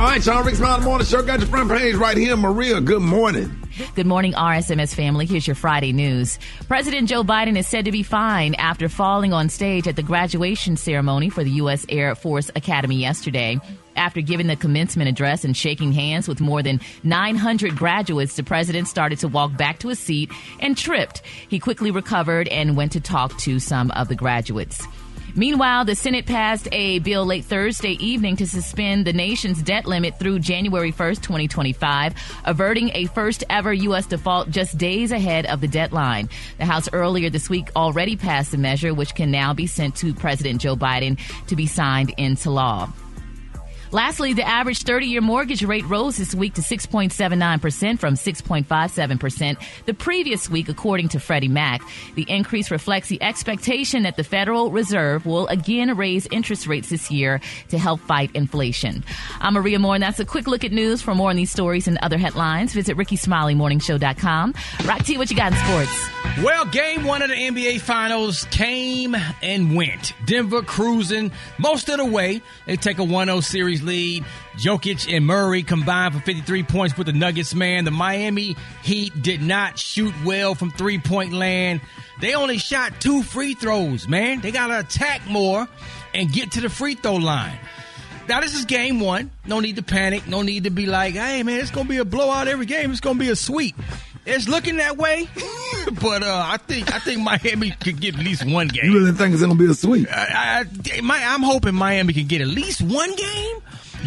All right, y'all. Rick Smiley Morning Show got your front page right here. Maria, good morning. Good morning, RSMS family. Here's your Friday news. President Joe Biden is said to be fine after falling on stage at the graduation ceremony for the U.S. Air Force Academy yesterday. After giving the commencement address and shaking hands with more than 900 graduates, the president started to walk back to his seat and tripped. He quickly recovered and went to talk to some of the graduates. Meanwhile, the Senate passed a bill late Thursday evening to suspend the nation's debt limit through January 1st, 2025, averting a first ever U.S. default just days ahead of the deadline. The House earlier this week already passed the measure, which can now be sent to President Joe Biden to be signed into law. Lastly, the average 30 year mortgage rate rose this week to 6.79% from 6.57% the previous week, according to Freddie Mac. The increase reflects the expectation that the Federal Reserve will again raise interest rates this year to help fight inflation. I'm Maria More, and that's a quick look at news. For more on these stories and other headlines, visit RickeySmileyMorningShow.com. Rock T, what you got in sports? Well, game one of the NBA Finals came and went. Denver cruising most of the way. They take a 1 0 series lead. Jokic and Murray combined for 53 points with the Nuggets, man. The Miami Heat did not shoot well from three point land. They only shot two free throws, man. They got to attack more and get to the free throw line. Now, this is game one. No need to panic. No need to be like, hey, man, it's going to be a blowout every game. It's going to be a sweep. It's looking that way, but uh, I think I think Miami could get at least one game. You really think it's gonna be a sweep? I, am hoping Miami can get at least one game.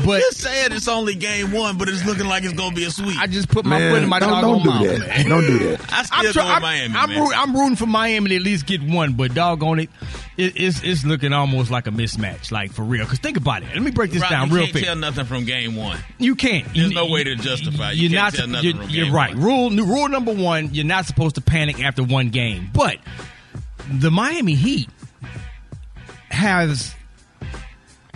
But you said it's only game one, but it's looking like it's gonna be a sweep. I just put my man, foot in my don't, doggone don't do mouth. That. Man. Don't do that. I still I'm, go I'm, Miami. I'm, man. root, I'm, rooting for Miami to at least get one, but doggone it, it it's, it's looking almost like a mismatch, like for real. Because think about it. Let me break this Rob, down you real can't quick. tell nothing from game one. You can't. There's You- no way to justify. You You're can't not. tell nothing you're from you're game right. one. Rule rule number one: you're not supposed to panic after one game. But the Miami Heat has.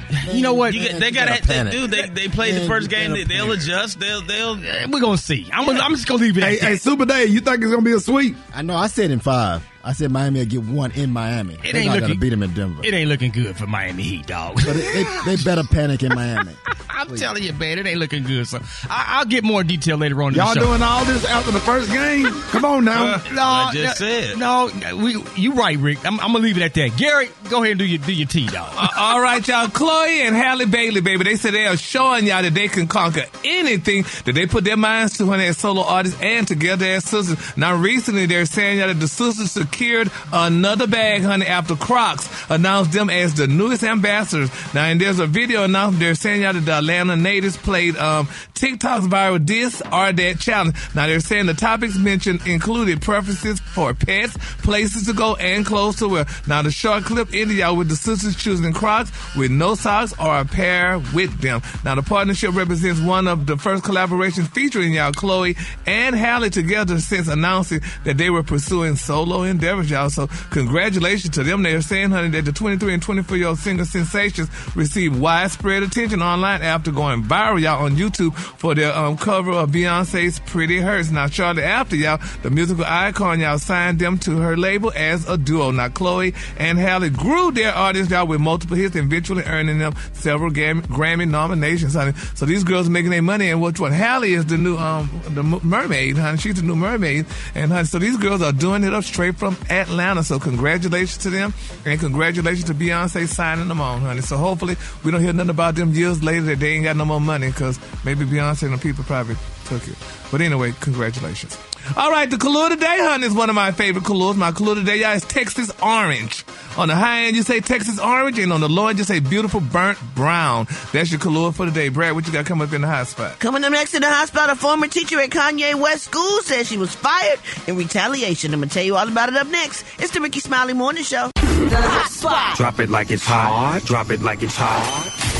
You know what? You get, they got to dude. They they played the first game. They, they'll adjust. They'll they'll. We're gonna see. I'm, gonna, I'm just gonna leave it at Hey, hey, Super Day, you think it's gonna be a sweep? I know. I said in five. I said Miami will get one in Miami. It They're ain't not looking- gonna beat them in Denver. It ain't looking good for Miami Heat, dog. but it, they, they better panic in Miami. I'm telling you, man, it ain't looking good. So I, I'll get more detail later on Y'all the show. doing all this after the first game? Come on now. Uh, no, I just no, said. No, we, you right, Rick. I'm, I'm gonna leave it at that. Gary, go ahead and do your do your tea, dog. Uh, all right, y'all. Chloe and Halle Bailey, baby, they said they are showing y'all that they can conquer anything that they put their minds to when they're solo artists and together as sisters. Now, recently, they're saying y'all that the sisters secured another bag, honey, after Crocs announced them as the newest ambassadors. Now, and there's a video announcement. They're saying y'all that the Atlanta natives played um, TikTok's viral this or that challenge. Now, they're saying the topics mentioned included preferences for pets, places to go, and clothes to wear. Now, the short clip ended y'all with the sisters choosing Crocs with no socks or a pair with them. Now, the partnership represents one of the first collaborations featuring y'all, Chloe and Halle, together since announcing that they were pursuing solo endeavors, y'all. So, congratulations to them. They're saying, honey, that the 23 and 24 year old singer sensations received widespread attention online after going viral, y'all, on YouTube for their um, cover of Beyonce's Pretty Hurts. Now, shortly after, y'all, the musical icon, y'all, signed them to her label as a duo. Now, Chloe and Halle grew their audience, y'all, with multiple hits, eventually earning them several Grammy, Grammy nominations, honey. So these girls are making their money, and which one? Halle is the new um the mermaid, honey. She's the new mermaid, and honey, so these girls are doing it up straight from Atlanta. So congratulations to them, and congratulations to Beyonce signing them on, honey. So hopefully we don't hear nothing about them years later that they ain't got no more money because maybe Beyonce and the people probably took it. But anyway, congratulations. All right, the color today, hun, is one of my favorite colors. My color today, y'all, is Texas orange. On the high end, you say Texas orange, and on the low end, you say beautiful burnt brown. That's your color for today. Brat, what you got coming up in the hot spot? Coming up next in the hot spot, a former teacher at Kanye West School says she was fired in retaliation. I'm going to tell you all about it up next. It's the Rickey Smiley Morning Show. The Hot Spot. Drop it like it's hot. Drop it like it's hot.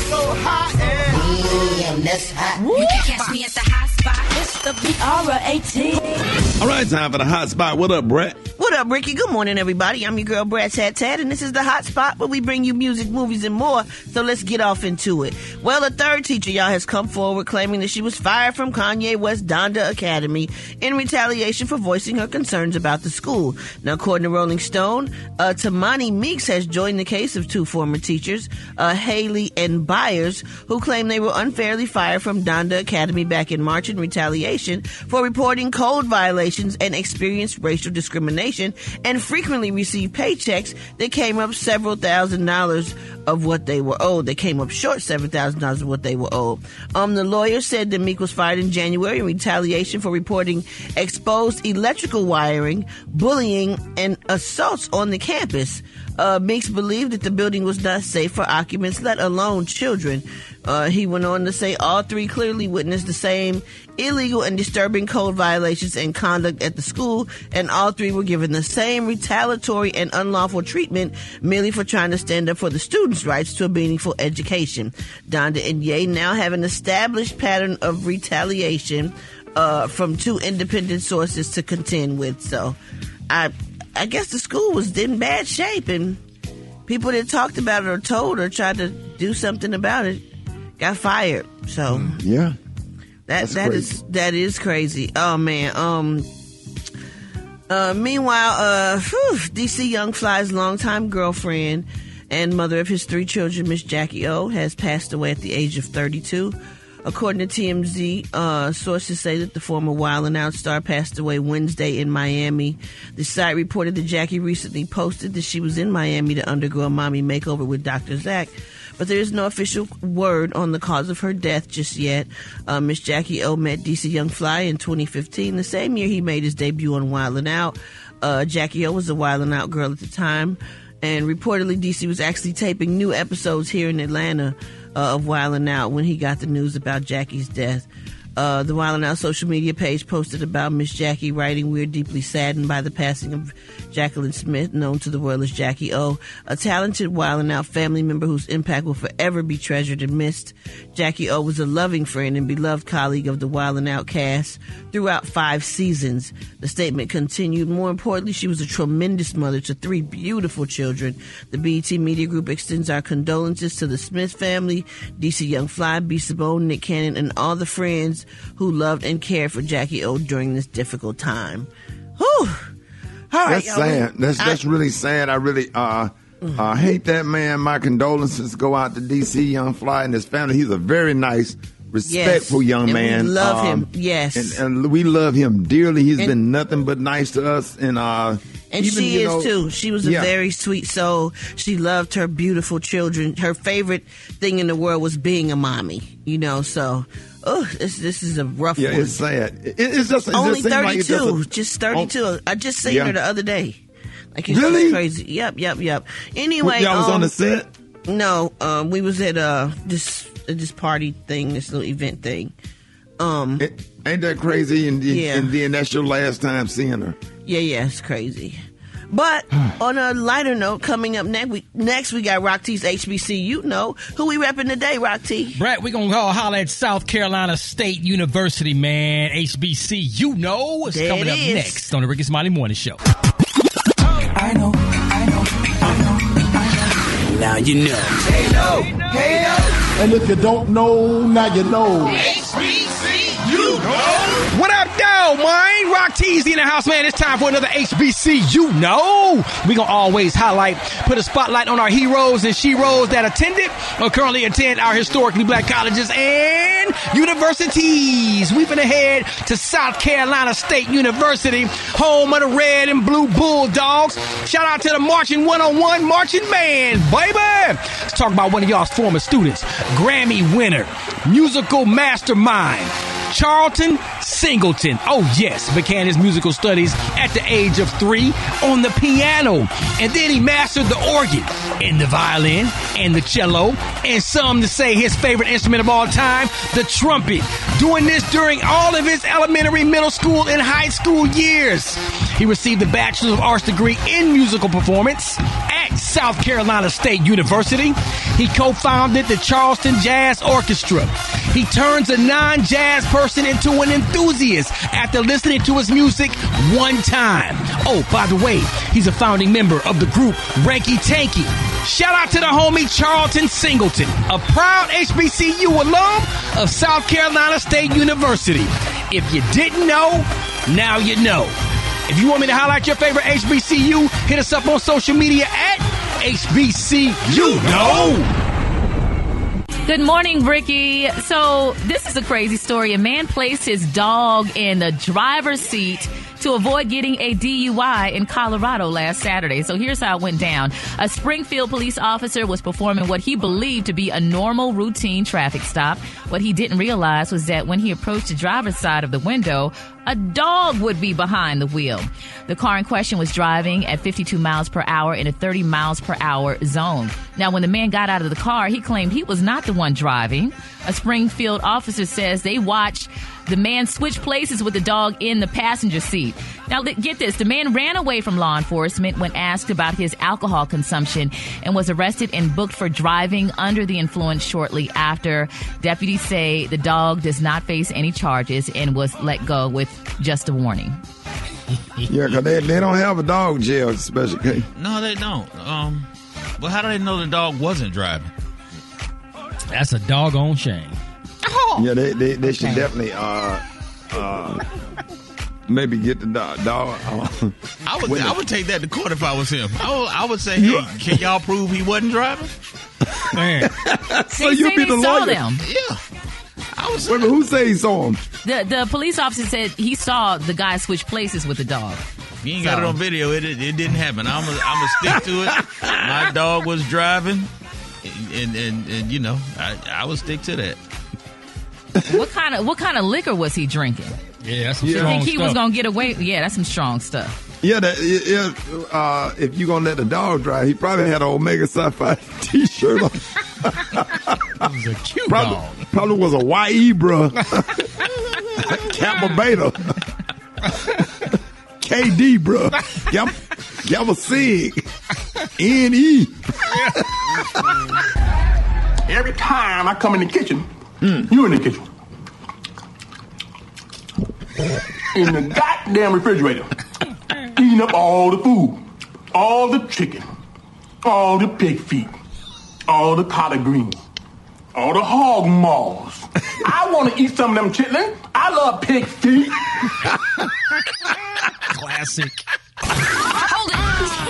So hot and damn, that's hot. You can catch me at the hot spot. It's the B-R-A-T. All right, time for the hot spot. What up, Brat? What up, Ricky? Good morning, everybody. I'm your girl, Brat Tat Tat, and this is the hot spot where we bring you music, movies, and more. So let's get off into it. Well, a third teacher, y'all, has come forward claiming that she was fired from Kanye West Donda Academy in retaliation for voicing her concerns about the school. Now, according to Rolling Stone, uh, Tamani Meeks has joined the case of two former teachers, uh, Haley and Byers, who claim they were unfairly fired from Donda Academy back in March in retaliation for reporting code violations and experienced racial discrimination and frequently received paychecks that came up several thousand dollars of what they were owed. They came up short seven thousand dollars of what they were owed. Um, the lawyer said that Meek was fired in January in retaliation for reporting exposed electrical wiring, bullying, and assaults on the campus. Uh, Meeks believed that the building was not safe for occupants, let alone children. Uh, he went on to say all three clearly witnessed the same illegal and disturbing code violations and conduct at the school, and all three were given the same retaliatory and unlawful treatment merely for trying to stand up for the students' rights to a meaningful education. Donda and Ye now have an established pattern of retaliation uh, from two independent sources to contend with. So, I I guess the school was in bad shape, and people that talked about it or told or tried to do something about it got fired. So Yeah. that That's that is that is crazy. Oh man. Um. Uh, meanwhile, uh, whew, DC Young Fly's longtime girlfriend and mother of his three children, Miss Jackie O, has passed away at the age of 32. According to TMZ, uh, sources say that the former Wild 'N Out star passed away Wednesday in Miami. The site reported that Jackie recently posted that she was in Miami to undergo a mommy makeover with Dr. Zach, but there is no official word on the cause of her death just yet. Uh, Miss Jackie O met DC Young Fly in 2015, the same year he made his debut on Wild 'N Out. Uh, Jackie O was a Wild 'N Out girl at the time, and reportedly DC was actually taping new episodes here in Atlanta uh, of Wild 'N Out when he got the news about Jackie's death. Uh, the Wild 'N Out social media page posted about Miss Jackie writing, We're deeply saddened by the passing of Jacqueline Smith, known to the world as Jackie O, a talented Wild 'N Out family member whose impact will forever be treasured and missed. Jackie O was a loving friend and beloved colleague of the Wild 'N Out cast throughout five seasons. The statement continued, More importantly, she was a tremendous mother to three beautiful children. The BET Media Group extends our condolences to the Smith family, DC Young Fly, B. Sabone, Nick Cannon, and all the friends who loved and cared for Jackie O during this difficult time. Whew. All right, That's sad. That's I- that's really sad. I really uh uh hate that man. My condolences go out to DC Young Fly and his family. He's a very nice, respectful Yes. young And we man. Um, love him. Yes. and, and we love him dearly. He's And- been nothing but nice to us. And uh, And even, she you is know- too. She was a Yeah. very sweet soul. She loved her beautiful children. Her favorite thing in the world was being a mommy. You know, so oh, this this is a rough Yeah, one. it's sad. It, it's just it Only just seems like it's thirty-two, a- just thirty-two. I just seen Yeah. her the other day. Like it's Really? crazy. Yep, yep, yep. Anyway, Y'all was um, on the set. No, um, we was at uh this this party thing, this little event thing. Um, It- ain't that crazy? And, Yeah. and then that's your last time seeing her. Yeah, yeah, it's crazy. But hmm. on a lighter note, coming up next, we next we got Rock T's HBC. You know who we repping today, Rock T. Brat, we gonna go holler at South Carolina State University, man. HBC, you know, it's There coming it up is. next on the Rickey Smiley Morning Show. I know, I know, I know. Now you know. Hey no. Hey no. And if you don't know, now you know. What up, man? Rock T's in the house, man. It's time for another HBC. You know, we gonna always highlight, put a spotlight on our heroes and sheroes that attended or currently attend our historically black colleges and universities. We finna head to South Carolina State University, home of the red and blue Bulldogs. Shout out to the Marching 101 Marching Band, baby. Let's talk about one of y'all's former students, Grammy winner, musical mastermind. Charlton Singleton. Oh, Oh, yes, began his musical studies at the age of three on the piano. And then he mastered the organ and the violin and the cello, and some to say his favorite instrument of all time, the trumpet. Doing this during all of his elementary, middle school, and high school years. He received a Bachelor of Arts degree in musical performance at South Carolina State University. He co-founded the Charleston Jazz Orchestra. He turns a non-jazz person into an enthusiast after listening to his music one time. Oh, by the way, he's a founding member of the group Ranky Tanky. Shout out to the homie Charlton Singleton, a proud HBCU alum of South Carolina State University. If you didn't know, now you know. If you want me to highlight your favorite HBCU, hit us up on social media at HBCU. Know. Good morning, Ricky. So, this is a crazy story. A man placed his dog in the driver's seat to avoid getting a DUI in Colorado last Saturday. So here's how it went down. A Springfield police officer was performing what he believed to be a normal routine traffic stop. What he didn't realize was that when he approached the driver's side of the window, a dog would be behind the wheel. The car in question was driving at 52 miles per hour in a 30 miles per hour zone. Now, when the man got out of the car, he claimed he was not the one driving. A Springfield officer says they watched the man switch places with the dog in the passenger seat. Now, get this the man ran away from law enforcement when asked about his alcohol consumption and was arrested and booked for driving under the influence shortly after. Deputies say the dog does not face any charges and was let go with just a warning. yeah, because they, they don't have a dog jail special case. No, they don't. Um, but how do they know the dog wasn't driving? That's a doggone shame. Oh. Yeah, they they, they should definitely uh uh maybe get the dog. dog uh, I would I would take that to court if I was him. I would, I would say, hey, can y'all prove he wasn't driving? Man, so you'd be the lawyer. Them. Yeah. I was. Wait, who say he saw him? The the police officer said he saw the guy switch places with the dog. If you ain't so. got it on video, it, it, it didn't happen. I'm gonna I'm stick to it. My dog was driving, and and, and you know I I would stick to that what kind of what kind of liquor was he drinking? Yeah, that's some yeah. strong think he stuff. was gonna get away? Yeah, that's some strong stuff. Yeah, that, yeah. Uh, if you're gonna let the dog drive, he probably had an Omega Psi Phi T-shirt on. it was a cute probably, dog. Probably was a YE, bro. Kappa Beta. KD, bro. Y'all, a Sig. N-E. Every time I come in the kitchen, Mm. You in the kitchen. In the goddamn refrigerator. Eating up all the food. All the chicken. All the pig feet. All the collard greens. All the hog maws. I want to eat some of them chitlins. I love pig feet. Classic. Hold it.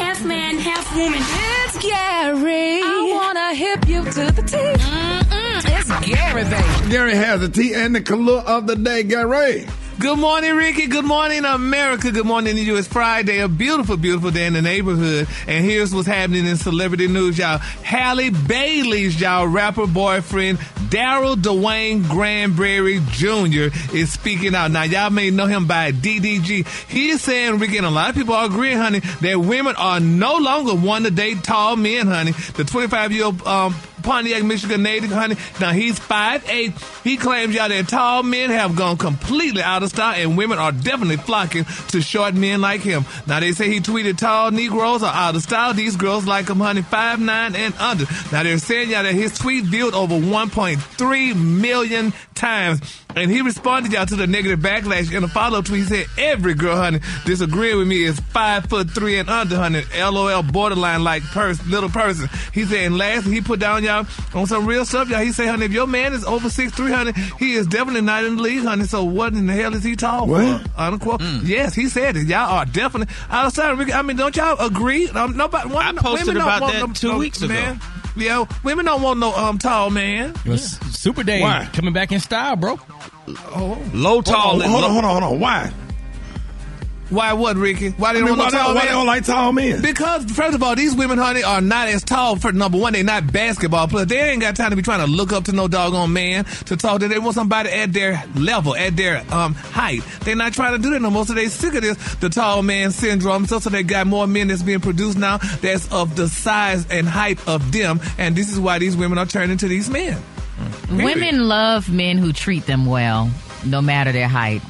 Half man, half woman. It's Gary. I want to hip you to the teeth. It's Gary, baby. Gary has a tea and the color of the day, Gary. Good morning, Ricky. Good morning, America. Good morning to you. It's Friday, a beautiful, beautiful day in the neighborhood. And here's what's happening in celebrity news, y'all. Halle Bailey's, y'all, rapper boyfriend, Darryl Dwayne Granberry Jr. is speaking out. Now, y'all may know him by DDG. He's saying, Ricky, and a lot of people are agreeing, honey, that women are no longer one to date tall men, honey. The 25 year old um, Pontiac, Michigan native, honey. Now he's 5'8". He claims y'all that tall men have gone completely out of style and women are definitely flocking to short men like him. Now they say he tweeted tall Negroes are out of style. These girls like him, honey, 5'9 and under. Now they're saying y'all that his tweet viewed over 1.3 million times. And he responded y'all to the negative backlash in a follow-up tweet. He said, every girl, honey, disagreeing with me is five foot three and under, honey. LOL borderline like pers- little person. He said, and lastly, he put down y'all on some real stuff, y'all. He say, honey, if your man is over six three hundred, he is definitely not in the league, honey. So what in the hell is he tall what? for? Unquote. Mm. Yes, he said it. Y'all are definitely outside. I mean, don't y'all agree? Um, nobody. One, I posted about that no, two no, weeks ago. Man. Yeah, women don't want no um tall man. It was Super Day Why? coming back in style, bro. Oh. Low tall. Hold on, hold on, hold on, hold on. Why? Why what, Ricky? Why they don't I mean, want no tall why they don't like tall men? Because first of all, these women, honey, are not as tall. For number one, they're not basketball players. They ain't got time to be trying to look up to no doggone man to talk to. They want somebody at their level, at their um height. They're not trying to do that no more. So they sick of this, the tall man syndrome. So, so they got more men that's being produced now that's of the size and height of them. And this is why these women are turning to these men. Women love men who treat them well, no matter their height.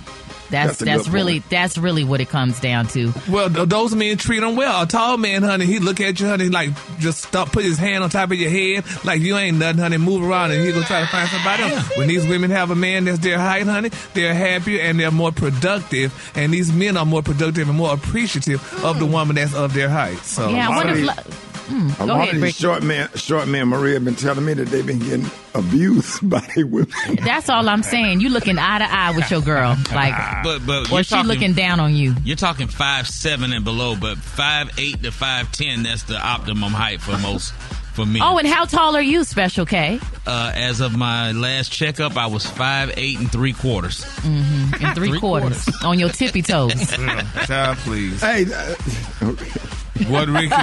That's That's that's, good really that's really what it comes down to. Well, th- those men treat them well. A tall man, honey, he look at you, honey, like just stop, put his hand on top of your head, like you ain't nothing, honey. Move around, and he gonna try to find somebody else. When these women have a man that's their height, honey, they're happier and they're more productive, and these men are more productive and more appreciative of the woman that's of their height. So Yeah, I A lot wonder if. These- Lo- Mm, A go lot ahead, of Rick. these short men, short men, Maria have been telling me that they've been getting abused by their women. That's all I'm saying. You looking eye to eye with your girl, like, But but or you're she talking, looking down on you. You're talking five seven and below, but five eight to five ten. That's the optimum height for most for me. Oh, and how tall are you, Special K? uh, as of my last checkup, I was five eight and three quarters. Mm-hmm. And three, Three quarters. on your tippy toes. Child, please. Hey, uh, What, Ricky?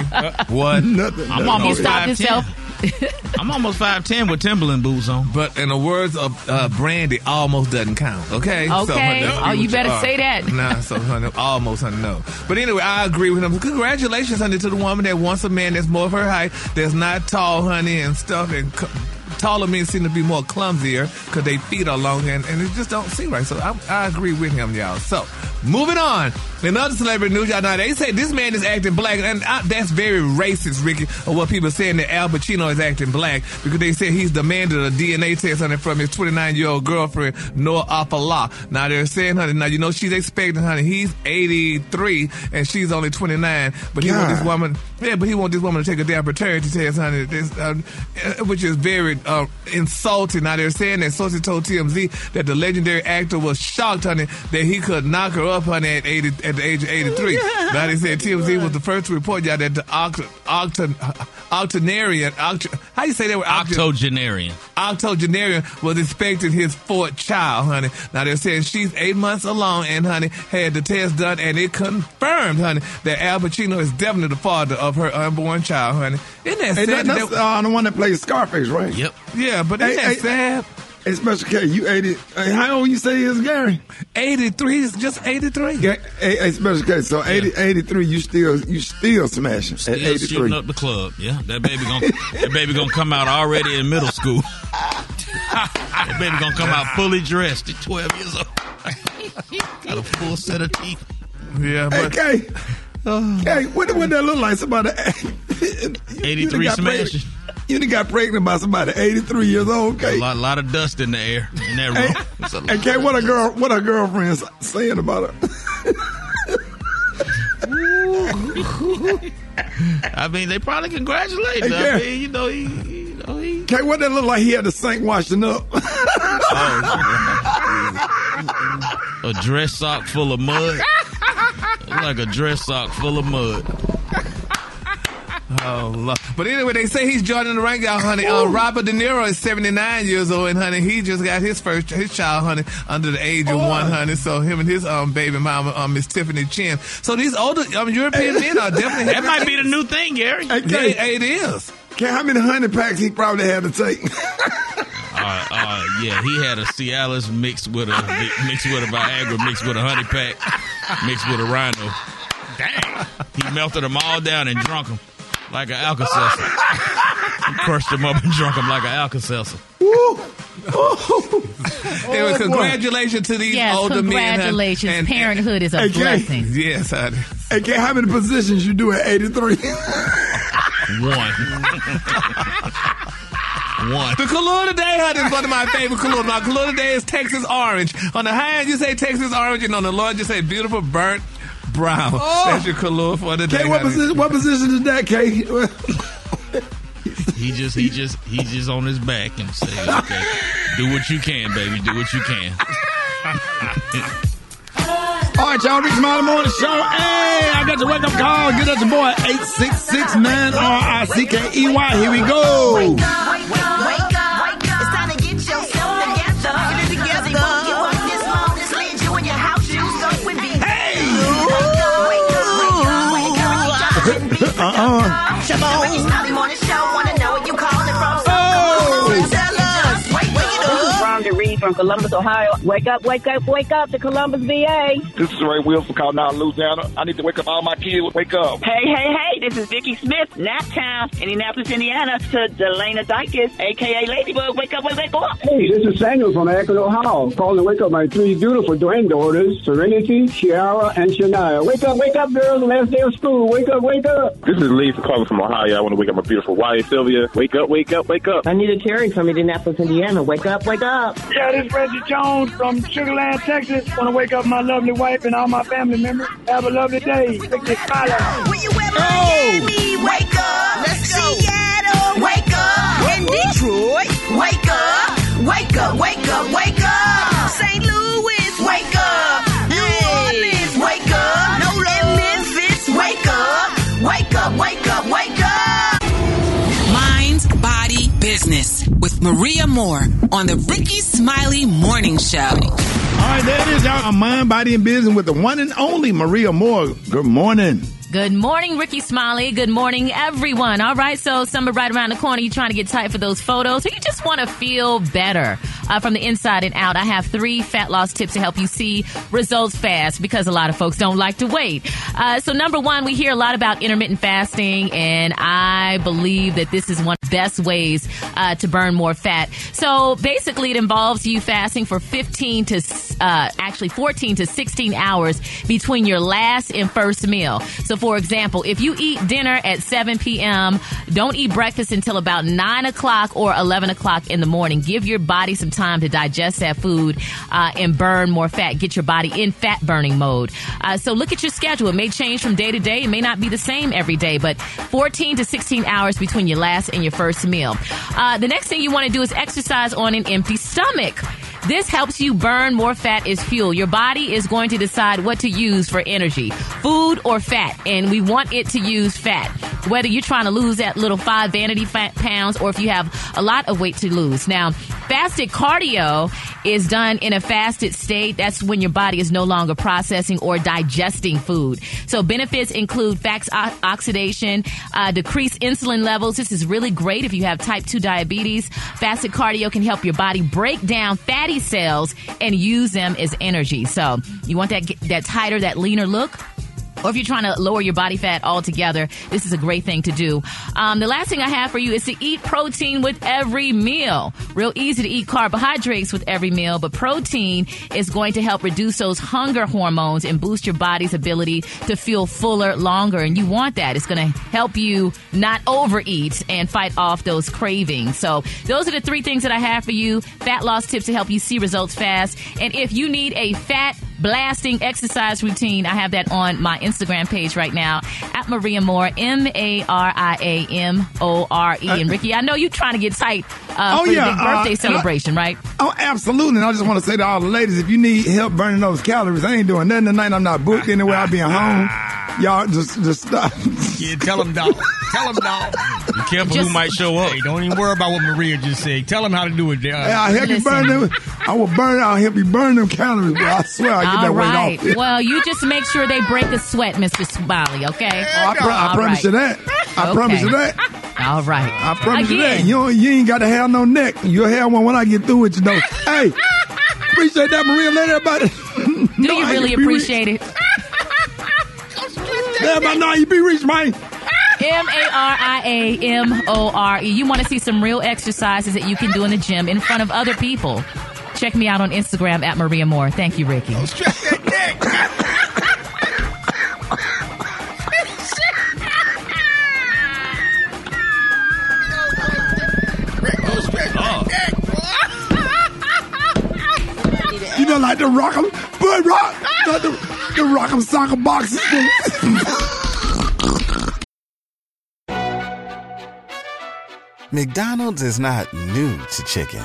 What? Nothing. I'm almost He stopped five himself. I'm almost five ten with Timberland boots on. But in the words of uh, Brandy, almost doesn't count. Okay. Okay. let's be Oh, you better are. say that. Nah, so honey, almost honey, no. But anyway, I agree with him. Congratulations, honey, to the woman that wants a man that's more of her height, that's not tall, honey, and stuff. And c- taller men seem to be more clumsier because they feet are longer, and, and it just don't seem right. So I, I agree with him, y'all. So moving on. Another celebrity news, y'all know they say this man is acting black, and I, that's very racist, Ricky. Of what people are saying that Al Pacino is acting black because they say he's demanded a DNA test on it from his 29 year old girlfriend Noor Alfallah. Now they're saying, honey, now you know she's expecting, honey. He's 83 and she's only 29, but he want this woman, yeah, but he want this woman to take a damn paternity test, honey. This, uh, uh, which is very uh, insulting. Now they're saying that sources told TMZ that the legendary actor was shocked, honey, that he could knock her up, honey, at 80 at the age of 83. Now they said TMZ was the first to report y'all that the oct- oct- octogenarian, oct- how you say that? word? Oct- Octogenarian. octogenarian was expecting his fourth child, honey. Now they're saying she's eight months along and, honey, had the test done and it confirmed, honey, that Al Pacino is definitely the father of her unborn child, honey. Isn't that Hey, sad? that, that's that- uh, the one that plays Scarface, right? Yep. Yeah, but isn't Hey, that hey, sad? Hey, Special K, you 80. Hey, how old you say he is, Gary? 83 is just 83. Yeah, hey, hey, Special K, so 80, 83, you still you still smashing Still at 83. shooting up the club. Yeah, that baby gonna that baby gonna come out already in middle school. that baby gonna come out fully dressed at 12 years old. Got a full set of teeth. Yeah, Hey, but K. Oh. Hey, what, what that look like? Somebody. 83 got smashing. You done got pregnant by somebody 83 years old, A K. lot, lot of dust in the air in that room. It's a hey, K, what a girl, what a girlfriend saying about her? I mean, they probably congratulate yeah. I mean, you know, he, you know, he. K, what that look like? He had the sink washing up. Oh, a dress sock full of mud. like a dress sock full of mud. Oh, Lord. But anyway, they say he's joining the rank, y'all, honey. Uh, Robert De Niro is 79 years old, and honey, he just got his first, his child, honey, under the age of one, honey. So him and his um baby mama, um, Miss Tiffany Chen. So these older um, European men are definitely That might be the new thing, Gary. Hey, Yeah, it is. K, how many honey packs he probably had to take? Uh, uh, yeah, he had a Cialis mixed with a mixed with a Viagra, mixed with a honey pack, mixed with a Rhino. Dang! He melted them all down and drunk them like an Alka Seltzer. Crushed them up and drunk them like an Alka Seltzer. Anyway, congratulations to these Yes, older men. honey. congratulations. And- Parenthood is a Hey, Kay. blessing. Yes, honey. hey, K, how many positions you do at 83? One. One. The color today, honey, is one of my favorite colors. My color today is Texas orange. On the high end, you say Texas orange, and on the low end, you say beautiful burnt brown. That's your color for the day. K, what honey. position, what position is that, K? He just he just he just on his back and say, okay, do what you can, baby, do what you can. All right, y'all, Rick Smiley Morning Show. Hey, I got your wake up call. Get us your boy, 866 man R-I-C-K-E-Y. Here we go. Wake up, wake up. Uh-uh. Shabon. From Columbus, Ohio. Wake up, wake up, wake up to Columbus, VA. This is Ray Wilson calling out of Louisiana. I need to wake up all my kids. Wake up. Hey, hey, hey, Hey, this is Vicky Smith, Naptown, Indianapolis, Indiana, to Delana Dykes, aka Ladybug. Wake up, wake, wake up. Hey, this is Samuel from Akron, Ohio, calling to wake up my three beautiful granddaughters, Serenity, Ciara, and Shania. Wake up, wake up, girls, last day of school. Wake up, wake up. This is Lee calling from Ohio. I want to wake up my beautiful wife, Sylvia. Wake up, wake up, wake up. Anita Terry from Indianapolis, Indiana. Wake up, wake up. Yeah, this is Reggie Jones from Sugarland, Texas. Want to wake up my lovely wife and all my family members. Have a lovely day. Take this smile out. When you ever Miami, wake up. Let's go. Seattle, wake up. In Detroit, wake up. Wake up, wake up, wake up. Business with Maria More on the Rickey Smiley Morning Show. All right, there it is, y'all. Mind, body, and business with the one and only Maria More. Good morning. Good morning, Rickey Smiley. Good morning, everyone. All right, so summer right around the corner. You trying to get tight for those photos, or you just want to feel better uh, from the inside and out? I have three fat loss tips to help you see results fast because a lot of folks don't like to wait. Uh, so, number one, we hear a lot about intermittent fasting, and I believe that this is one of the best ways uh, to burn more fat. So, basically, it involves you fasting for 15 to uh, actually 14 to 16 hours between your last and first meal. So, for example, if you eat dinner at 7 p.m., don't eat breakfast until about 9 o'clock or 11 o'clock in the morning. Give your body some time to digest that food uh, and burn more fat. Get your body in fat burning mode. Uh, so, look at your schedule. It may change from day to day. It may not be the same every day, but 14 to 16 hours between your last and your first meal. Uh, the next thing you want to do is exercise on an empty stomach. This helps you burn more fat as fuel. Your body is going to decide what to use for energy, food or fat, and we want it to use fat. Whether you're trying to lose that little five vanity pounds or if you have a lot of weight to lose. Now, fasted cardio is done in a fasted state. That's when your body is no longer processing or digesting food. So benefits include fat o- oxidation, uh, decreased insulin levels. This is really great if you have type 2 diabetes. Fasted cardio can help your body break down fatty cells and use them as energy. So you want that that tighter, that leaner look? Or if you're trying to lower your body fat altogether, this is a great thing to do. Um, the last thing I have for you is to eat protein with every meal. Real easy to eat carbohydrates with every meal, but protein is going to help reduce those hunger hormones and boost your body's ability to feel fuller longer. And you want that. It's going to help you not overeat and fight off those cravings. So those are the three things that I have for you. Fat loss tips to help you see results fast. And if you need a fat blasting exercise routine. I have that on my Instagram page right now at Maria More, M A R I A M O R E. And Ricky, I know you're trying to get tight uh, Oh, for yeah, the big birthday uh, celebration, right? Oh, absolutely. And I just want to say to all the ladies, if you need help burning those calories, I ain't doing nothing tonight. I'm not booked anywhere. I'll be at home. Y'all just just stop. Yeah, tell them, dog. Tell them, dog. Be careful who might show up. Hey, don't even worry about what Maria just said. Tell them how to do it. Uh, Hey, I'll help you burn them. I will burn. I'll help you burn them calories. Bro. I swear I'll get that right. weight off. well, you just make sure they break a sweat, Mr. Smiley, okay? Oh, I, pro- I promise right. you that. I Okay. promise you that. All right. I promise you that. You don't, you ain't got to have no neck. You'll have one when I get through with you, though. hey, appreciate that, Maria. Let everybody. Do you really appreciate it? Let everybody know you be rich, man. M A R I A M O R E. You want to see some real exercises that you can do in the gym in front of other people. Check me out on Instagram at Maria More. Thank you, Ricky. You know, like the rock'em, but rock, like the, the rock'em soccer boxes. McDonald's is not new to chicken.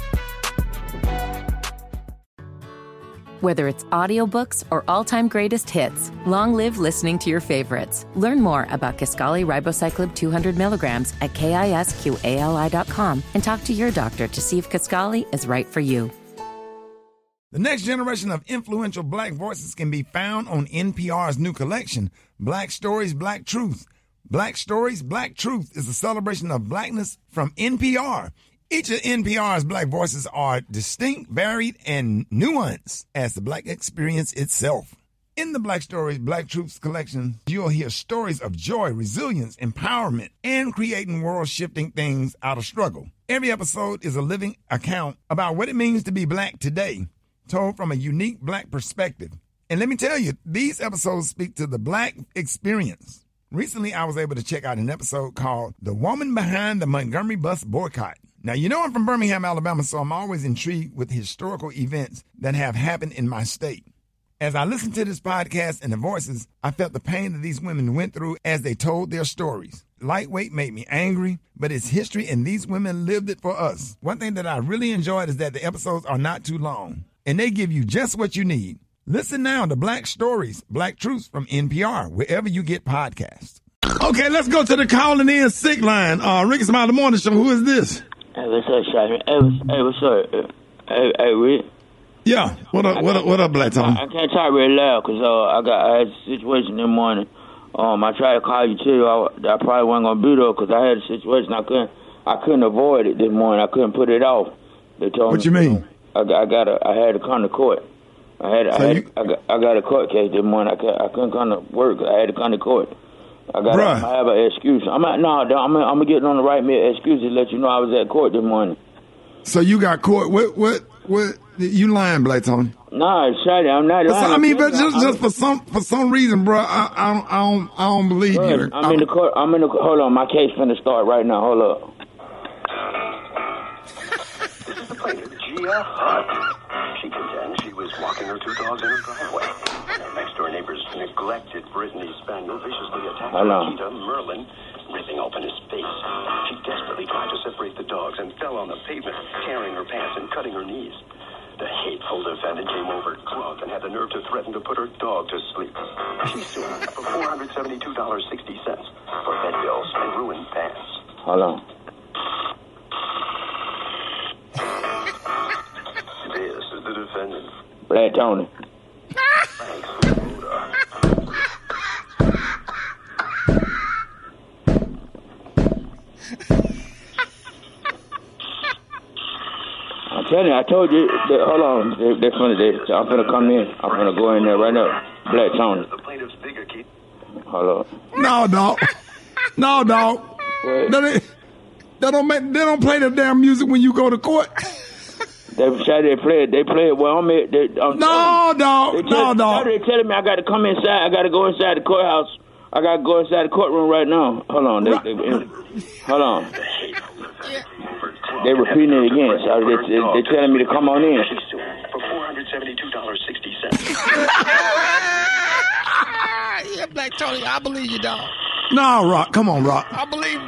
Whether it's audiobooks or all-time greatest hits, long live listening to your favorites. Learn more about Kisqali ribociclib 200 milligrams at kisqali.com and talk to your doctor to see if Kisqali is right for you. The next generation of influential black voices can be found on NPR's new collection, Black Stories, Black Truth. Black Stories, Black Truth is a celebration of blackness from NPR. Each of NPR's black voices are distinct, varied, and nuanced as the black experience itself. In the Black Stories, Black Truths collection, you'll hear stories of joy, resilience, empowerment, and creating world shifting things out of struggle. Every episode is a living account about what it means to be black today, told from a unique black perspective. And let me tell you, these episodes speak to the black experience. Recently, I was able to check out an episode called The Woman Behind the Montgomery Bus Boycott. Now, you know I'm from Birmingham, Alabama, so I'm always intrigued with historical events that have happened in my state. As I listened to this podcast and the voices, I felt the pain that these women went through as they told their stories. Lightweight made me angry, but it's history and these women lived it for us. One thing that I really enjoyed is that the episodes are not too long and they give you just what you need. Listen now to Black Stories, Black Truths from NPR, wherever you get podcasts. Okay, let's go to the calling in sick line. Uh, Rickey Smiley Morning Show. Who is this? Hey, what's up, Shotty? Hey, what's, hey, what's up? Hey, hey, Rick. Yeah. What up? What up? What up, Black Tony? I can't talk really loud because uh, I got I had a situation this morning. Um, I tried to call you too. I, I probably wasn't gonna be there because I had a situation. I couldn't I couldn't avoid it this morning. I couldn't put it off. They told What me. you mean? I got I got a, I had to come to court. I had I had you- I, got, I got a court case this morning. I couldn't, I couldn't come to work. I had to come to court. I got Bruh. I have an excuse. I'm not, no, I'm I'm gonna get on the right me excuse to let you know I was at court this morning. So you got caught. What? What? What? You lying, Black Tony? No, Shady, I'm not So, lying. I mean, but I'm- just, just for some for some reason, bro, I, I don't I don't I don't believe you. Good. I'm in the court. I'm in the. Hold on, my case finna start right now. Hold up. This is Gia Hunt. She contends she was walking her two dogs in her driveway. Her next door neighbors neglected Brittany's spaniel, viciously attacked Hello. Merlin, ripping open his face. She desperately tried to separate the dogs and fell on the pavement, tearing her pants and cutting her knees. The hateful defendant came over drunk and had the nerve to threaten to put her dog to sleep. She's suing for $472.60 for bed bills and ruined pants. Hold on. This is the defendant. Black Tony. I'm telling you, I told you. That, hold on, they, they're funny. They, I'm gonna come in. I'm gonna go in there right now. Black Tony. Hold on. No, dog. No, dog. That ain't- They don't make. They don't play the damn music when you go to court. They say they play it. They play it. Well, I'm here. They, I'm No, dog. They No, dog. They telling me I got to come inside. I got to go inside the courthouse. I got to go inside the courtroom right now. Hold on. They, they, hold on. They're repeating it again. So they, they, they telling me to come on in. For $472.60. yeah, Black Tony, I believe you, dog. No, Rock. Come on, Rock. I believe.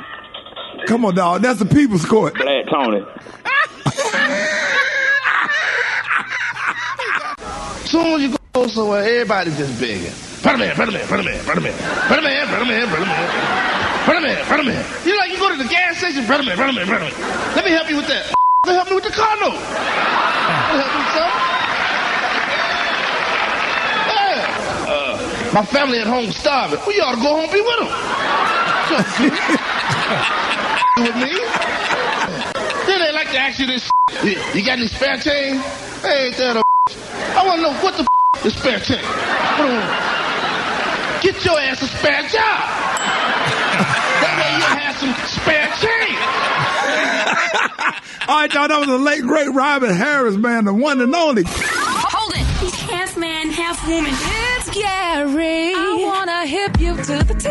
Come on, dog. That's the people's court. Black Tony. soon as you go somewhere, everybody's just begging. Espérame, espérame, espérame, espérame. Espérame, espérame, espérame. Espérame, espérame. You like you go to the gas station, espérame, espérame, espérame. Let me help you with that. They help me with the car note. help me, son. My family at home starving. We well, ought to go home and be with them. with me? Then they like to ask you this. You got any spare change? Hey, ain't that a? I want to know what the is spare change. What do- Get your ass a spare job. that way you'll have some spare change. All right, y'all. That was the late great Robin Harris, man, the one and only. Hold it. He's half man, half woman. It's Gary. I wanna hip you to the T.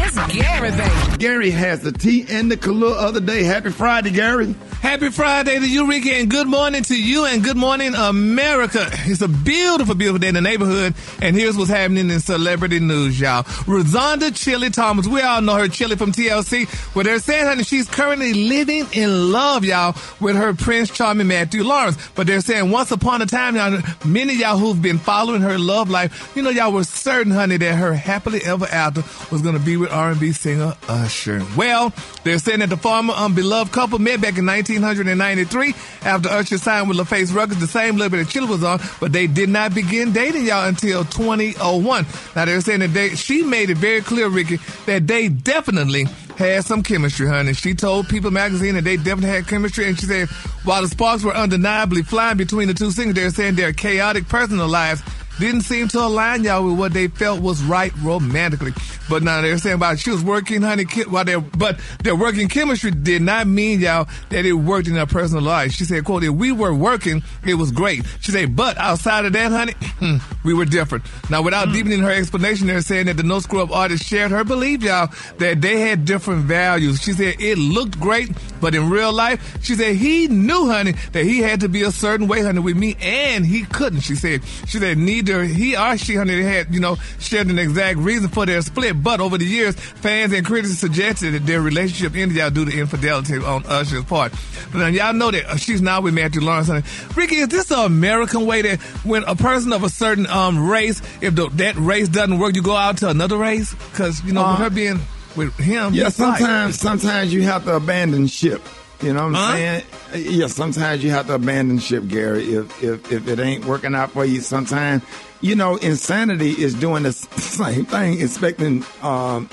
It's Gary, baby. Gary has the tea and the color other day. Happy Friday, Gary. Happy Friday to you, Ricky, and good morning to you, and good morning, America. It's a beautiful, beautiful day in the neighborhood, and here's what's happening in celebrity news, y'all. Rozonda Chili Thomas, we all know her Chili from TLC, where they're saying, honey, she's currently living in love, y'all, with her Prince Charming Matthew Lawrence. But they're saying, once upon a time, y'all, many y'all who've been following her love life, you know, y'all were certain, honey, that her happily ever after was going to be with R&B singer Usher. Well, they're saying that the former um, beloved couple met back in 1993 after Usher signed with LaFace Records, the same label that Chili was on, but they did not begin dating y'all until 2001. Now they're saying that they, she made it very clear, Ricky, that they definitely had some chemistry, honey. She told People magazine that they definitely had chemistry, and she said while the sparks were undeniably flying between the two singers, they're saying their chaotic personal lives didn't seem to align y'all with what they felt was right romantically. But now they're saying about she was working, honey, while they but their working chemistry did not mean y'all that it worked in their personal life. She said, quote, if we were working, it was great. She said, but outside of that, honey, hmm, we were different. Now, without hmm. deepening her explanation, they're saying that the No Scrubs artist shared her belief, y'all, that they had different values. She said it looked great, but in real life, she said he knew, honey, that he had to be a certain way, honey, with me, and he couldn't. She said, she said neither he or she, honey, had, you know, shared an exact reason for their split. But over the years, fans and critics suggested that their relationship ended y'all due to infidelity on Usher's part. But now y'all know that uh, she's now with Matthew Lawrence. Honey. Rickey, is this the American way that when a person of a certain um race, if the, that race doesn't work, you go out to another race? Because you know, with Uh, her being with him, Yeah, like- sometimes sometimes you have to abandon ship. You know what I'm saying? Yeah, sometimes you have to abandon ship, Gary. If if if it ain't working out for you, sometimes you know insanity is doing the same thing, expecting um,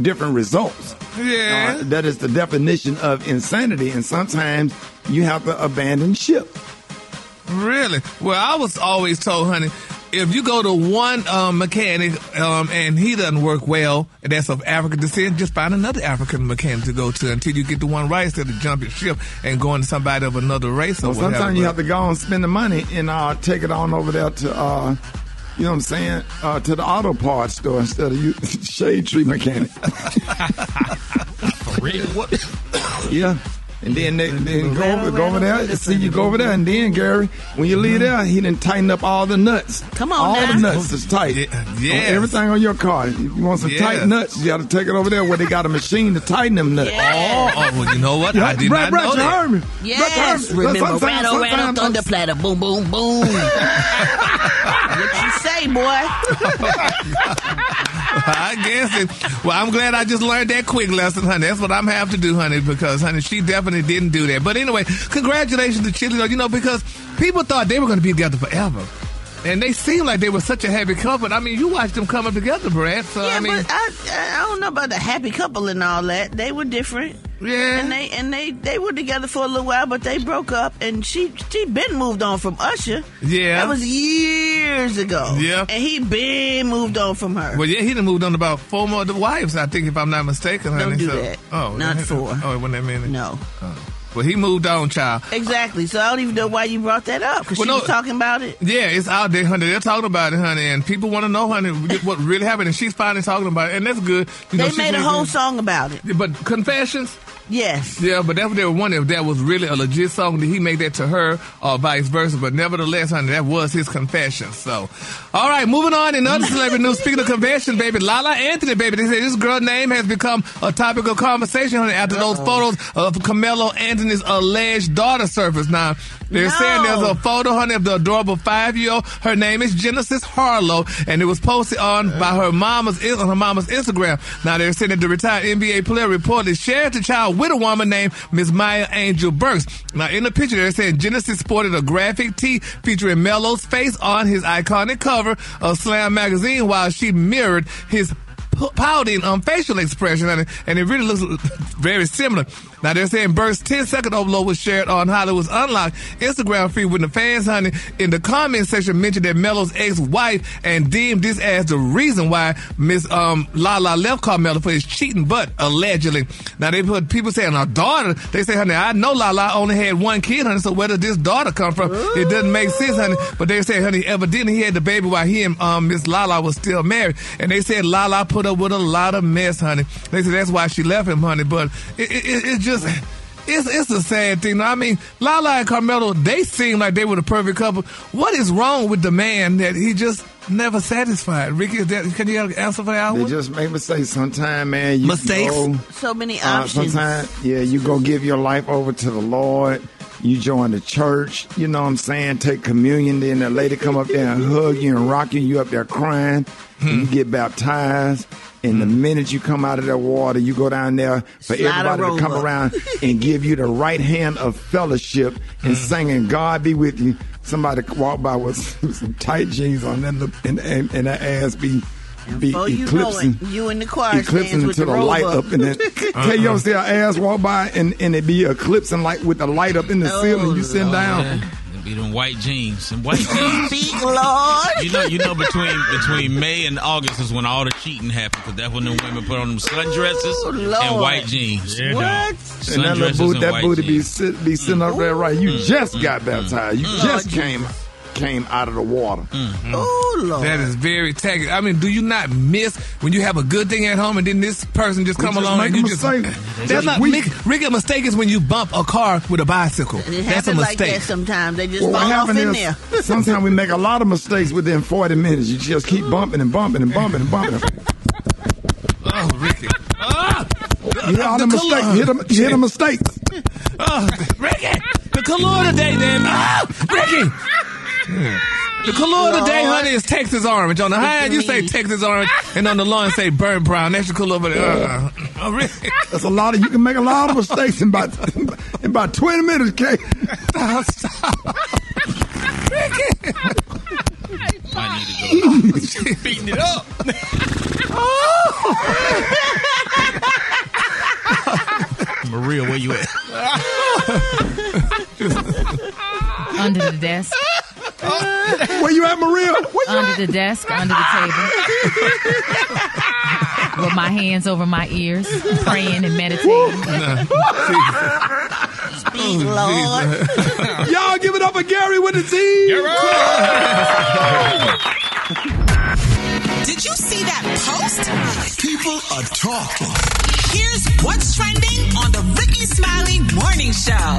different results. Yeah. Uh, that is the definition of insanity, and sometimes you have to abandon ship. Really? Well, I was always told, honey, if you go to one um, mechanic um, and he doesn't work well, and that's of African descent, just find another African mechanic to go to until you get the one right instead of jumping ship and going to somebody of another race or whatever. sometimes you have to go and spend the money and uh, take it on over there to, uh, you know what I'm saying, uh, to the auto parts store instead of you shade tree mechanic. For real? What? yeah. And then, they, then go, over, go over there. See, you go over there, and then Gary, when you leave mm-hmm. there, he didn't tighten up all the nuts. Come on all now. the nuts is tight. yeah. Everything on your car. If you want some Yeah. tight nuts, you got to take it over there where they got a machine to tighten them nuts. Oh, oh, well, you know what? I did Brat, not Brat, know you that. heard me. Yes, Brat, you heard me. remember Sometimes- rattle, rattle, sometimes- thunder platter, boom, boom, boom. what you say, boy? I guess it. Well, I'm glad I just learned that quick lesson, honey. That's what I'm have to do, honey, because, honey, she definitely didn't do that. But anyway, congratulations to Chilli, you know, because people thought they were going to be together forever. And they seemed like they were such a happy couple. I mean, you watched them come up together, Brat. So, yeah, I mean, but I, I don't know about the happy couple and all that. They were different. Yeah. And they and they they were together for a little while, but they broke up. And she she been moved on from Usher. Yeah. that was years ago. Yeah. and he been moved on from her. well, yeah, he done moved on about four more wives, I think, if I'm not mistaken, honey. Don't do so, that. Oh, Not four. Oh, it wasn't that many? No. Oh. Well, he moved on, child. Exactly. So I don't even know why you brought that up because Well, she no- was talking about it. Yeah, it's out there, honey. They're talking about it, honey, and people want to know, honey, what really happened. And she's finally talking about it, and that's good. You they she's made a whole good. song about it. But confessions. Yes. Yeah, but that's what they were wondering if that was really a legit song. Did he make that to her or vice versa? But nevertheless, honey, that was his confession. So, all right, moving on in other celebrity news. Speaking of confession, baby, Lala Anthony, baby, they say this girl name has become a topic of conversation honey, after those photos of Carmelo Anthony's alleged daughter surfaced. Now, they're saying there's a photo, honey, of the adorable five-year-old. Her name is Genesis Harlow, and it was posted on by her mama's on her mama's Instagram. Now they're saying that the retired NBA player reportedly shared the child with a woman named Miss Maya Angel Burks. Now in the picture, they're saying Genesis sported a graphic tee featuring Melo's face on his iconic cover of Slam magazine, while she mirrored his pouting um, facial expression, and and it really looks very similar. Now they're saying Burst's 10 second overload was shared on Hollywood's Unlocked Instagram feed when the fans, honey, in the comment section mentioned that Melo's ex-wife and deemed this as the reason why Miss um, Lala left Carmelo for his cheating, but allegedly. Now they put people saying our daughter. They say, honey, I know Lala only had one kid, honey. So where did this daughter come from? It doesn't make sense, honey. But they say, honey, evidently he had the baby while he and um, Miss Lala was still married, and they said Lala put up with a lot of mess, honey. They said that's why she left him, honey. But it, it, it, just. It's, it's a sad thing. I mean, Lala and Carmelo, they seem like they were the perfect couple. What is wrong with the man that he just never satisfied. Rickey, is that, can you answer for that They one? just make mistakes. Sometimes, man, you Mistakes? Go, So many uh, options. sometimes, yeah, you go give your life over to the Lord. You join the church. You know what I'm saying? Take communion. Then the lady come up there and hug you and rock you. You up there crying. Hmm. You get baptized. And the minute you come out of that water, you go down there for Slide everybody to come around and give you the right hand of fellowship and Hmm. singing "God be with you." Somebody walk by with some tight jeans on and, and, and, and that ass be be Before you know eclipsing it, you in the choir eclipsing until the the light up and then tell you see our ass walk by and, and it be eclipsing like with the light up in the Oh, ceiling you sitting down Yeah. It'd be them white jeans. Some white jeans. Speak, Lord. You know, you know, between between May and August is when all the cheating happens. Because that's when the women put on them sundresses and white jeans. Yeah, What? and that Sundresses little boot, and that white booty be jeans. sit, be sitting up there right you just Mm. got baptized you just came came out of the water Mm. Oh, Lord. That is very tacky. I mean, do you not miss when you have a good thing at home and then this person just We come just along make and a you just mistake. that's not we- Rick, Rick, a mistake is when you bump a car with a bicycle. It That's a happens like mistake. that sometimes. They just Well, what fall off in there. sometimes we make a lot of mistakes within 40 minutes. You just keep bumping and bumping and bumping and bumping. oh, Rickey. Ah! You hit all the The mistakes. You hit, a, you hit the mistakes. Oh, Rickey, the color today, then. Ah, Rickey. The color today, Lord. honey, is Texas orange. On the high end, you say Texas orange, and on the low end, say burnt brown. That's the color of it. Uh, oh, Rickey. That's a lot of. You can make a lot of mistakes in about in about 20 minutes, Kay. Stop, stop. Rickey. I need to go. Beating it up. Maria, where you at? Under the desk. Where you at, Maria? Where you Under at? the desk, under the table. With my hands over my ears, praying and meditating. Speak, oh, Lord. Y'all give it up for Gary with the T. Did you see that post? People are talking. Here's what's trending on the Rickey Smiley Morning Show.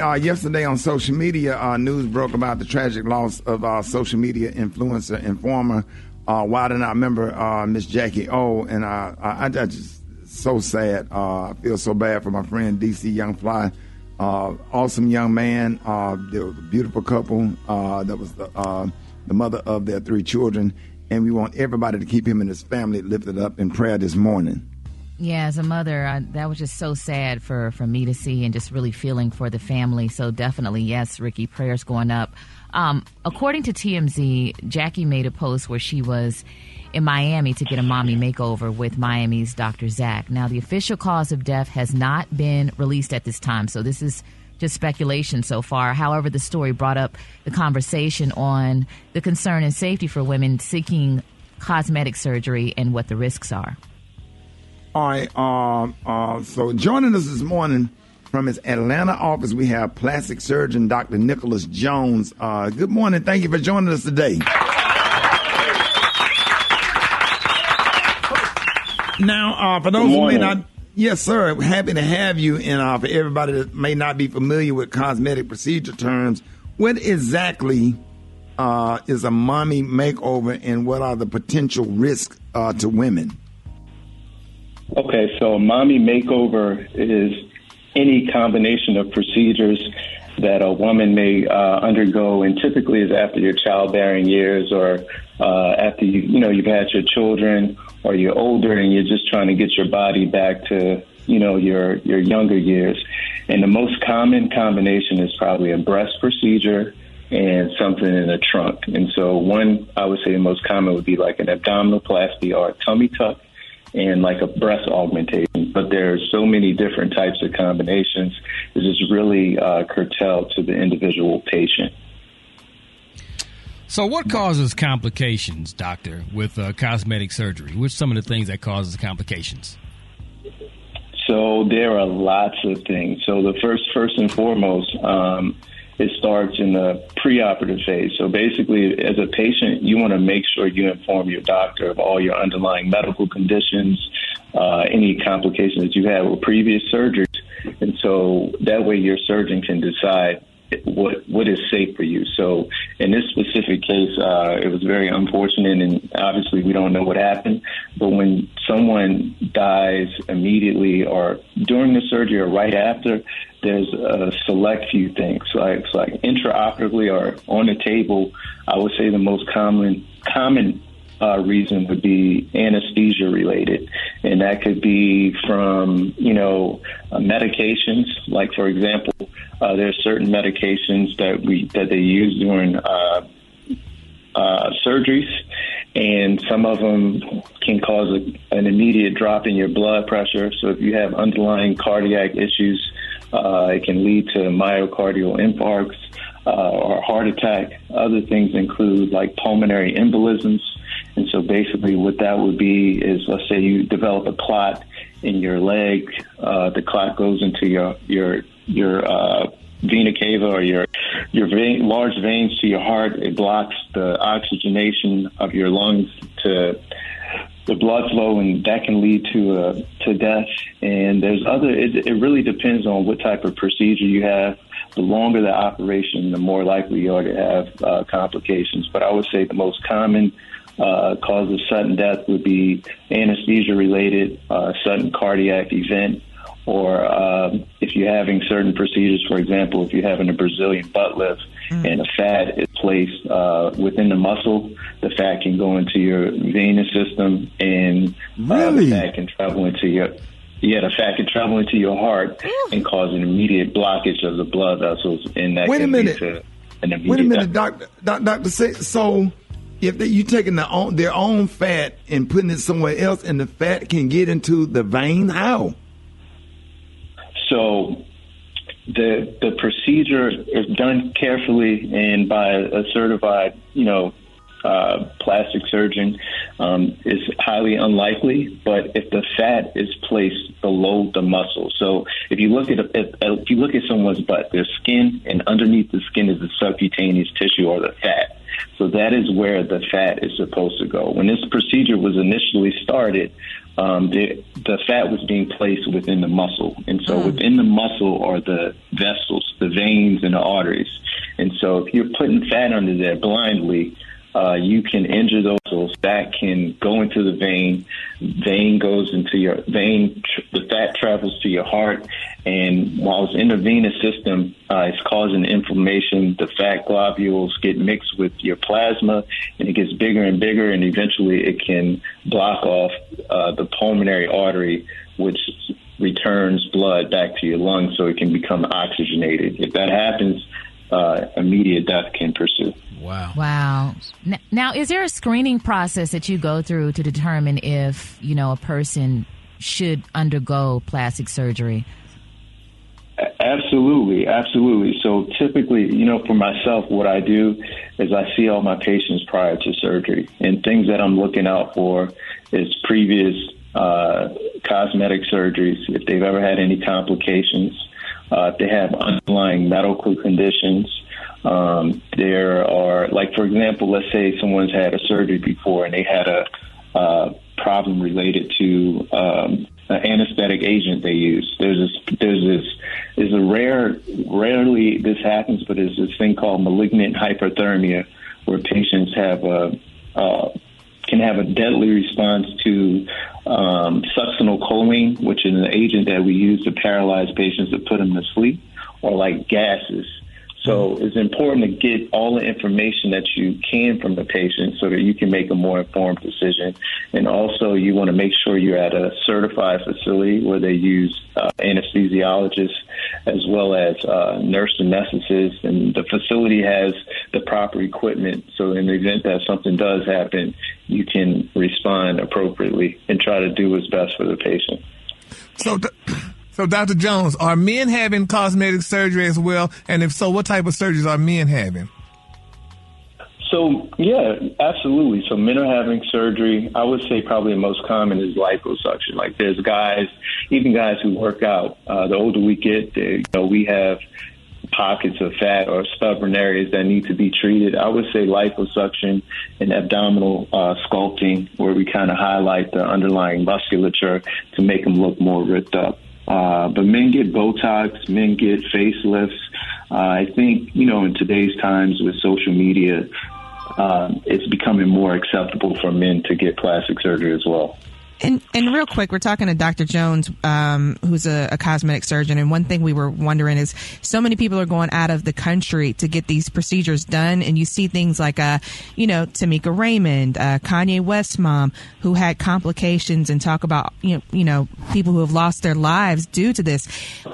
Uh, yesterday on social media, uh, news broke about the tragic loss of our social media influencer and former uh, Out member, uh, Miss Jackie O. And uh, I, I just so sad. Uh, I feel so bad for my friend DC Young Fly. Uh, awesome young man. Uh, there was a beautiful couple. Uh, that was the, uh, the mother of their three children. And we want everybody to keep him and his family lifted up in prayer this morning. Yeah, as a mother, I, that was just so sad for, for me to see and just really feeling for the family. So definitely, yes, Rickey, prayers going up. Um, according to TMZ, Jacky made a post where she was in Miami to get a mommy makeover with Miami's Dr. Zach. Now, the official cause of death has not been released at this time, so this is just speculation so far. However, the story brought up the conversation on the concern and safety for women seeking cosmetic surgery and what the risks are. All right. Um, uh, so joining us this morning from his Atlanta office, we have plastic surgeon Dr. Nicholas Jones. Uh, good morning. Thank you for joining us today. Now, uh, for those who may not, yes, sir, happy to have you. And uh, for everybody that may not be familiar with cosmetic procedure terms, what exactly uh, is a mommy makeover, and what are the potential risks uh, to women? Okay, so mommy makeover is any combination of procedures that a woman may uh, undergo, and typically is after your childbearing years or uh, after you, you know, you've had your children or you're older and you're just trying to get your body back to, you know, your your younger years. And the most common combination is probably a breast procedure and something in the trunk. And so one, I would say the most common would be like an abdominoplasty or a tummy tuck and like a breast augmentation. But there are so many different types of combinations. This is really uh, curtailed to the individual patient. So, what causes complications, doctor, with uh, cosmetic surgery? What's some of the things that causes complications? So there are lots of things. So the first, first and foremost, um, it starts in the preoperative phase. So basically, as a patient, you want to make sure you inform your doctor of all your underlying medical conditions, uh, any complications that you had with previous surgeries, and so that way your surgeon can decide what what is safe for you. So in this specific case, uh, it was very unfortunate, and obviously we don't know what happened. But when someone dies immediately or during the surgery or right after, there's a select few things. Like like intraoperatively or on the table, I would say the most common common uh, reason would be anesthesia related, and that could be from you know uh, medications. Like for example, uh, there are certain medications that we that they use during uh, uh, surgeries, and some of them can cause a, an immediate drop in your blood pressure. So if you have underlying cardiac issues, uh, it can lead to myocardial infarcts. Uh, or heart attack. Other things include like pulmonary embolisms, and so basically, what that would be is, let's say you develop a clot in your leg. Uh, the clot goes into your your your uh, vena cava or your your vein, large veins to your heart. It blocks the oxygenation of your lungs to the blood flow, and that can lead to uh, to death. And there's other. It, it really depends on what type of procedure you have. The longer the operation, the more likely you are to have uh, complications. But I would say the most common uh, cause of sudden death would be anesthesia related, uh, sudden cardiac event, or um, if you're having certain procedures, for example, if you're having a Brazilian butt lift Mm. and a fat is placed uh, within the muscle, the fat can go into your venous system and uh, the fat can travel into your yeah, the fat can travel into your heart and cause an immediate blockage of the blood vessels, and that Wait a minute. lead to an immediate Wait a minute, doctor. Doc, doctor, so if they, you taking their own their own fat and putting it somewhere else, and the fat can get into the vein, how? So the the procedure is done carefully and by a certified, you know, uh, plastic surgeon um, is highly unlikely. But if the fat is placed below the muscle, so if you look at if, if you look at someone's butt, their skin and underneath the skin is the subcutaneous tissue or the fat. So that is where the fat is supposed to go. When this procedure was initially started, um, the, the fat was being placed within the muscle. And so within the muscle are the vessels, the veins, and the arteries. And so if you're putting fat under there blindly, uh, you can injure those muscles. That can go into the vein. Vein goes into your vein. Tr- the fat travels to your heart, and while it's in the venous system, uh, it's causing inflammation. The fat globules get mixed with your plasma, and it gets bigger and bigger, and eventually it can block off uh, the pulmonary artery, which returns blood back to your lungs, so it can become oxygenated. If that happens, uh, immediate death can pursue. Wow. Wow. N- Now, is there a screening process that you go through to determine if, you know, a person should undergo plastic surgery? Absolutely, absolutely. So typically, you know, for myself, what I do is I see all my patients prior to surgery, and things that I'm looking out for is previous uh, cosmetic surgeries, if they've ever had any complications, uh, if they have underlying medical conditions. Um, there are, like, for example, let's say someone's had a surgery before and they had a uh, problem related to um, an anesthetic agent they use. There's this, there's this, is a rare, rarely this happens, but there's this thing called malignant hyperthermia, where patients have a uh, can have a deadly response to um, succinylcholine, which is an agent that we use to paralyze patients to put them to sleep, or like gases. So it's important to get all the information that you can from the patient so that you can make a more informed decision. And also, you want to make sure you're at a certified facility where they use uh, anesthesiologists as well as uh, nurse anesthetists, and the facility has the proper equipment. So in the event that something does happen, you can respond appropriately and try to do what's best for the patient. So, d- so Dr. Jones, are men having cosmetic surgery as well? And if so, what type of surgeries are men having? So yeah, absolutely. So men are having surgery. I would say probably the most common is liposuction. Like there's guys, even guys who work out. Uh, the older we get, the, you know, we have pockets of fat or stubborn areas that need to be treated. I would say liposuction and abdominal uh, sculpting, where we kind of highlight the underlying musculature to make them look more ripped up. Uh, but men get Botox, men get facelifts. Uh, I think, you know, in today's times with social media, um, it's becoming more acceptable for men to get plastic surgery as well. And, and real quick, we're talking to Dr. Jones, um, who's a, a cosmetic surgeon. And one thing we were wondering is so many people are going out of the country to get these procedures done. And you see things like, uh, you know, Tameka Raymond, uh, Kanye West mom, who had complications and talk about, you know, you know, people who have lost their lives due to this.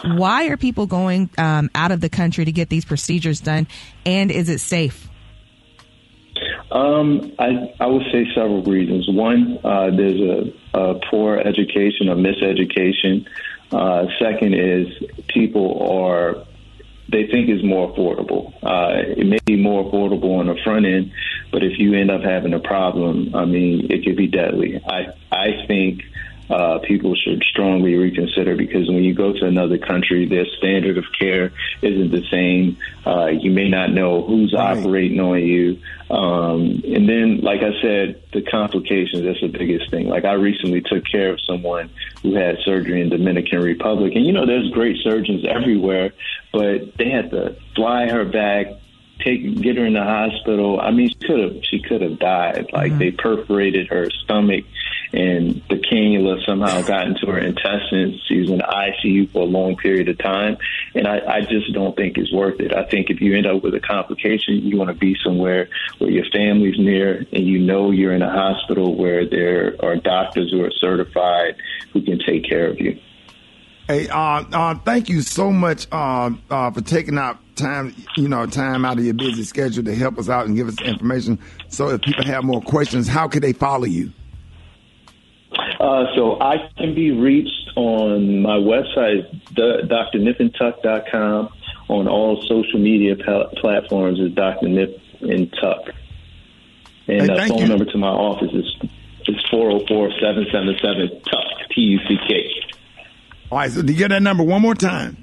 Why are people going um, out of the country to get these procedures done? And is it safe? Um, I, I would say several reasons. One, uh, there's a, a poor education, a miseducation. Uh, second is people are they think it's more affordable. Uh, it may be more affordable on the front end, but if you end up having a problem, I mean, it could be deadly. I I think uh, people should strongly reconsider because when you go to another country, their standard of care isn't the same. Uh, you may not know who's operating on you. Um, and then, like I said, the complications, that's the biggest thing. Like I recently took care of someone who had surgery in Dominican Republic. And, you know, there's great surgeons everywhere, but they had to fly her back, take get her in the hospital. I mean, she could have she could have died. Like they perforated her stomach, and the cannula somehow got into her intestines. She's in the ICU for a long period of time, and I, I just don't think it's worth it. I think if you end up with a complication, you want to be somewhere where your family's near, and you know you're in a hospital where there are doctors who are certified who can take care of you. Hey, uh, uh, thank you so much uh, uh, for taking out time, you know, time out of your busy schedule to help us out and give us information. So, if people have more questions, how can they follow you? Uh, so I can be reached on my website, drnipandtuck.com. On all social media pl- platforms is Dr. Nip and Tuck. And Hey, phone you. number to my office is is 404-777-TUCK, T-U-C-K. All right, so do you get that number one more time.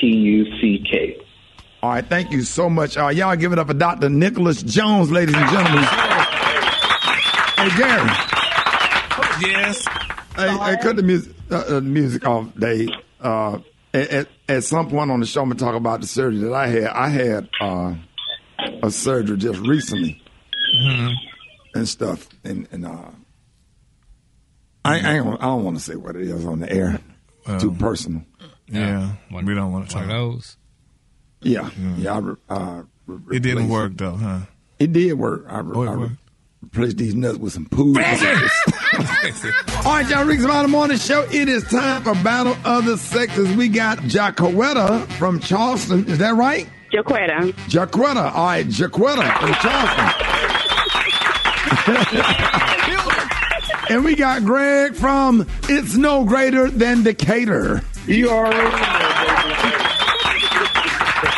404-777-TUCK. All right, thank you so much. Uh, y'all give it up for Dr. Nicholas Jones, ladies and gentlemen. hey, Gary. Yes. Hey, hey cut the music, uh, uh, the music off, Dave. Uh, at, at, at some point on the show, I'm going to talk about the surgery that I had. I had uh, a surgery just recently and stuff. And, and uh, I, I, ain't, gonna- I don't want to say what it is on the air. Too personal. Yeah, we don't want to talk. those. Yeah, yeah. I, re- uh, re- It didn't replaced- work though, huh? It did work. I, re- Oh, it I re- worked. replaced these nuts with some poo. All right, y'all, Rick's About the Morning Show. It is time for Battle of the Sexes. We got Jaquetta from Charleston. Is that right? Jaquetta. Jaquetta. All right, Jaquetta from Charleston. and we got Greg from It's No Greater Than Decatur. You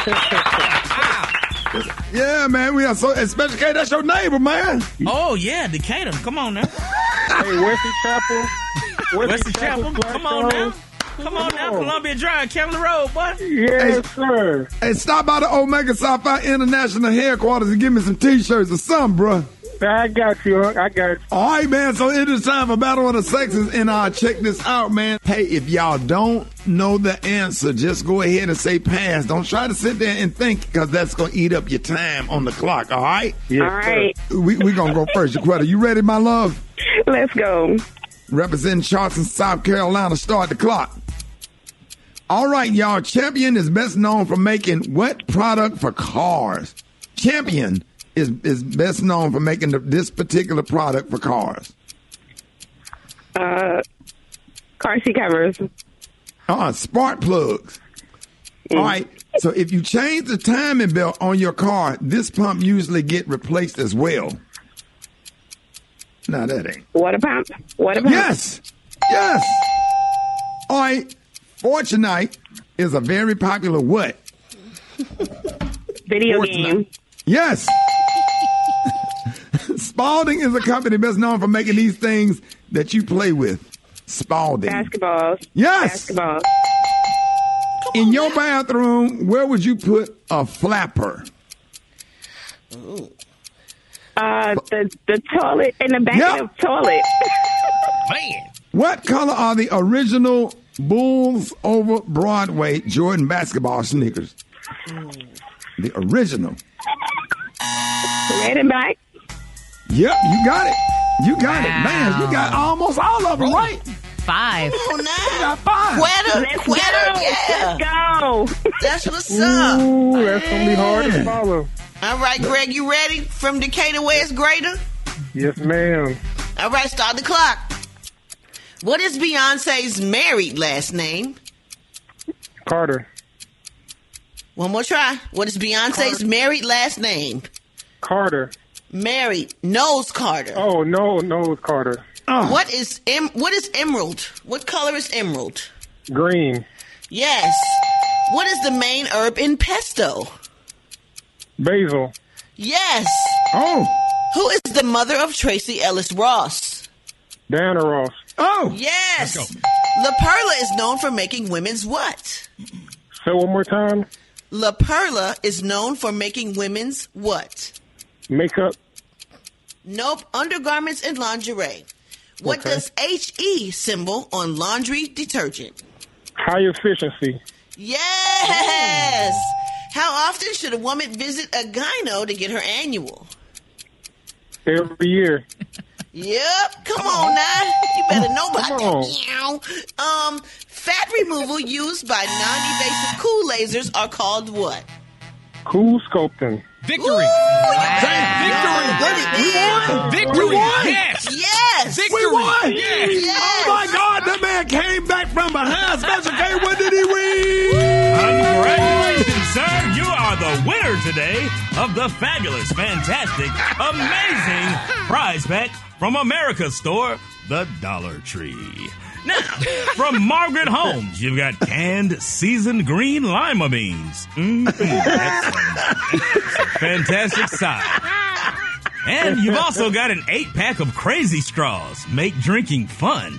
Yeah, man, we are so especially K, that's your neighbor, man. Oh yeah, Decatur. Come on now. Hey, Wesley Chapel. Wesley Chapel. Come on now. Come on now, Columbia Drive, Candler Road, boy. Yes, sir. Hey, stop by the Omega Psi Phi International headquarters and give me some t-shirts or something, bruh. I got you. I got you. All right, man. So it is time for Battle of the Sexes, and uh, check this out, man. Hey, if y'all don't know the answer, just go ahead and say pass. Don't try to sit there and think, because that's going to eat up your time on the clock. All right? Yes, All right. sir. We we gonna go first. Jaquetta, you ready, my love? Let's go. Representing Charleston, South Carolina. Start the clock. All right, y'all. Champion is best known for making what product for cars? Champion is is best known for making the, this particular product for cars. Uh, car seat covers. Uh, spark plugs. All right. So if you change the timing belt on your car, this pump usually get replaced as well. No, that ain't. Water pump. Water pump. Yes. Yes. All right. Fortunite is a very popular what? Video Fortnite. game. Yes. Spalding is a company best known for making these things that you play with. Spalding. Basketballs. Yes. Basketballs. In your bathroom, where would you put a flapper? Uh, the the toilet in the back Yep. of the toilet. Man. What color are the original Bulls over Broadway Jordan basketball sneakers. The original. Red and black. Yep, you got it. You got it. Man, you got almost all of them right. Five. Oh, You now. got five. Quitter, Let's quitter, go. yeah. Let's go. That's what's up. Ooh, that's gonna be hard to follow. All right, Greg, you ready? From Decatur, where it's greater? Yes, ma'am. All right, start the clock. What is Beyonce's married last name? Carter. One more try. What is Beyonce's married last name? Carter. Married. Nose Carter. Oh no, no, it's Carter. Oh. What is em- what is emerald? What color is emerald? Green. Yes. What is the main herb in pesto? Basil. Yes. Oh. Who is the mother of Tracee Ellis Ross? Diana Ross. Oh. Yes. La Perla is known for making women's what? Say one more time. La Perla is known for making women's what? Makeup. Nope, undergarments and lingerie. What Okay. does HE symbol on laundry detergent? High efficiency. Yes. How often should a woman visit a gyno to get her annual? Every year. Yep. Come, on. now. You better know about that. Um, fat removal used by non-invasive cool lasers are called what? Cool sculpting. Victory. Victory. We Victory. We won. Yes. Yes. We won. Yes. Oh my God, the man came back from behind Special K. What did he win? Congratulations, sir. You are the winner today of the fabulous, fantastic, amazing prize pack from America's store, the Dollar Tree. Now, from Margaret Holmes, you've got canned seasoned green lima beans. Mm, some fantastic side. And you've also got an eight pack of crazy straws. Make drinking fun.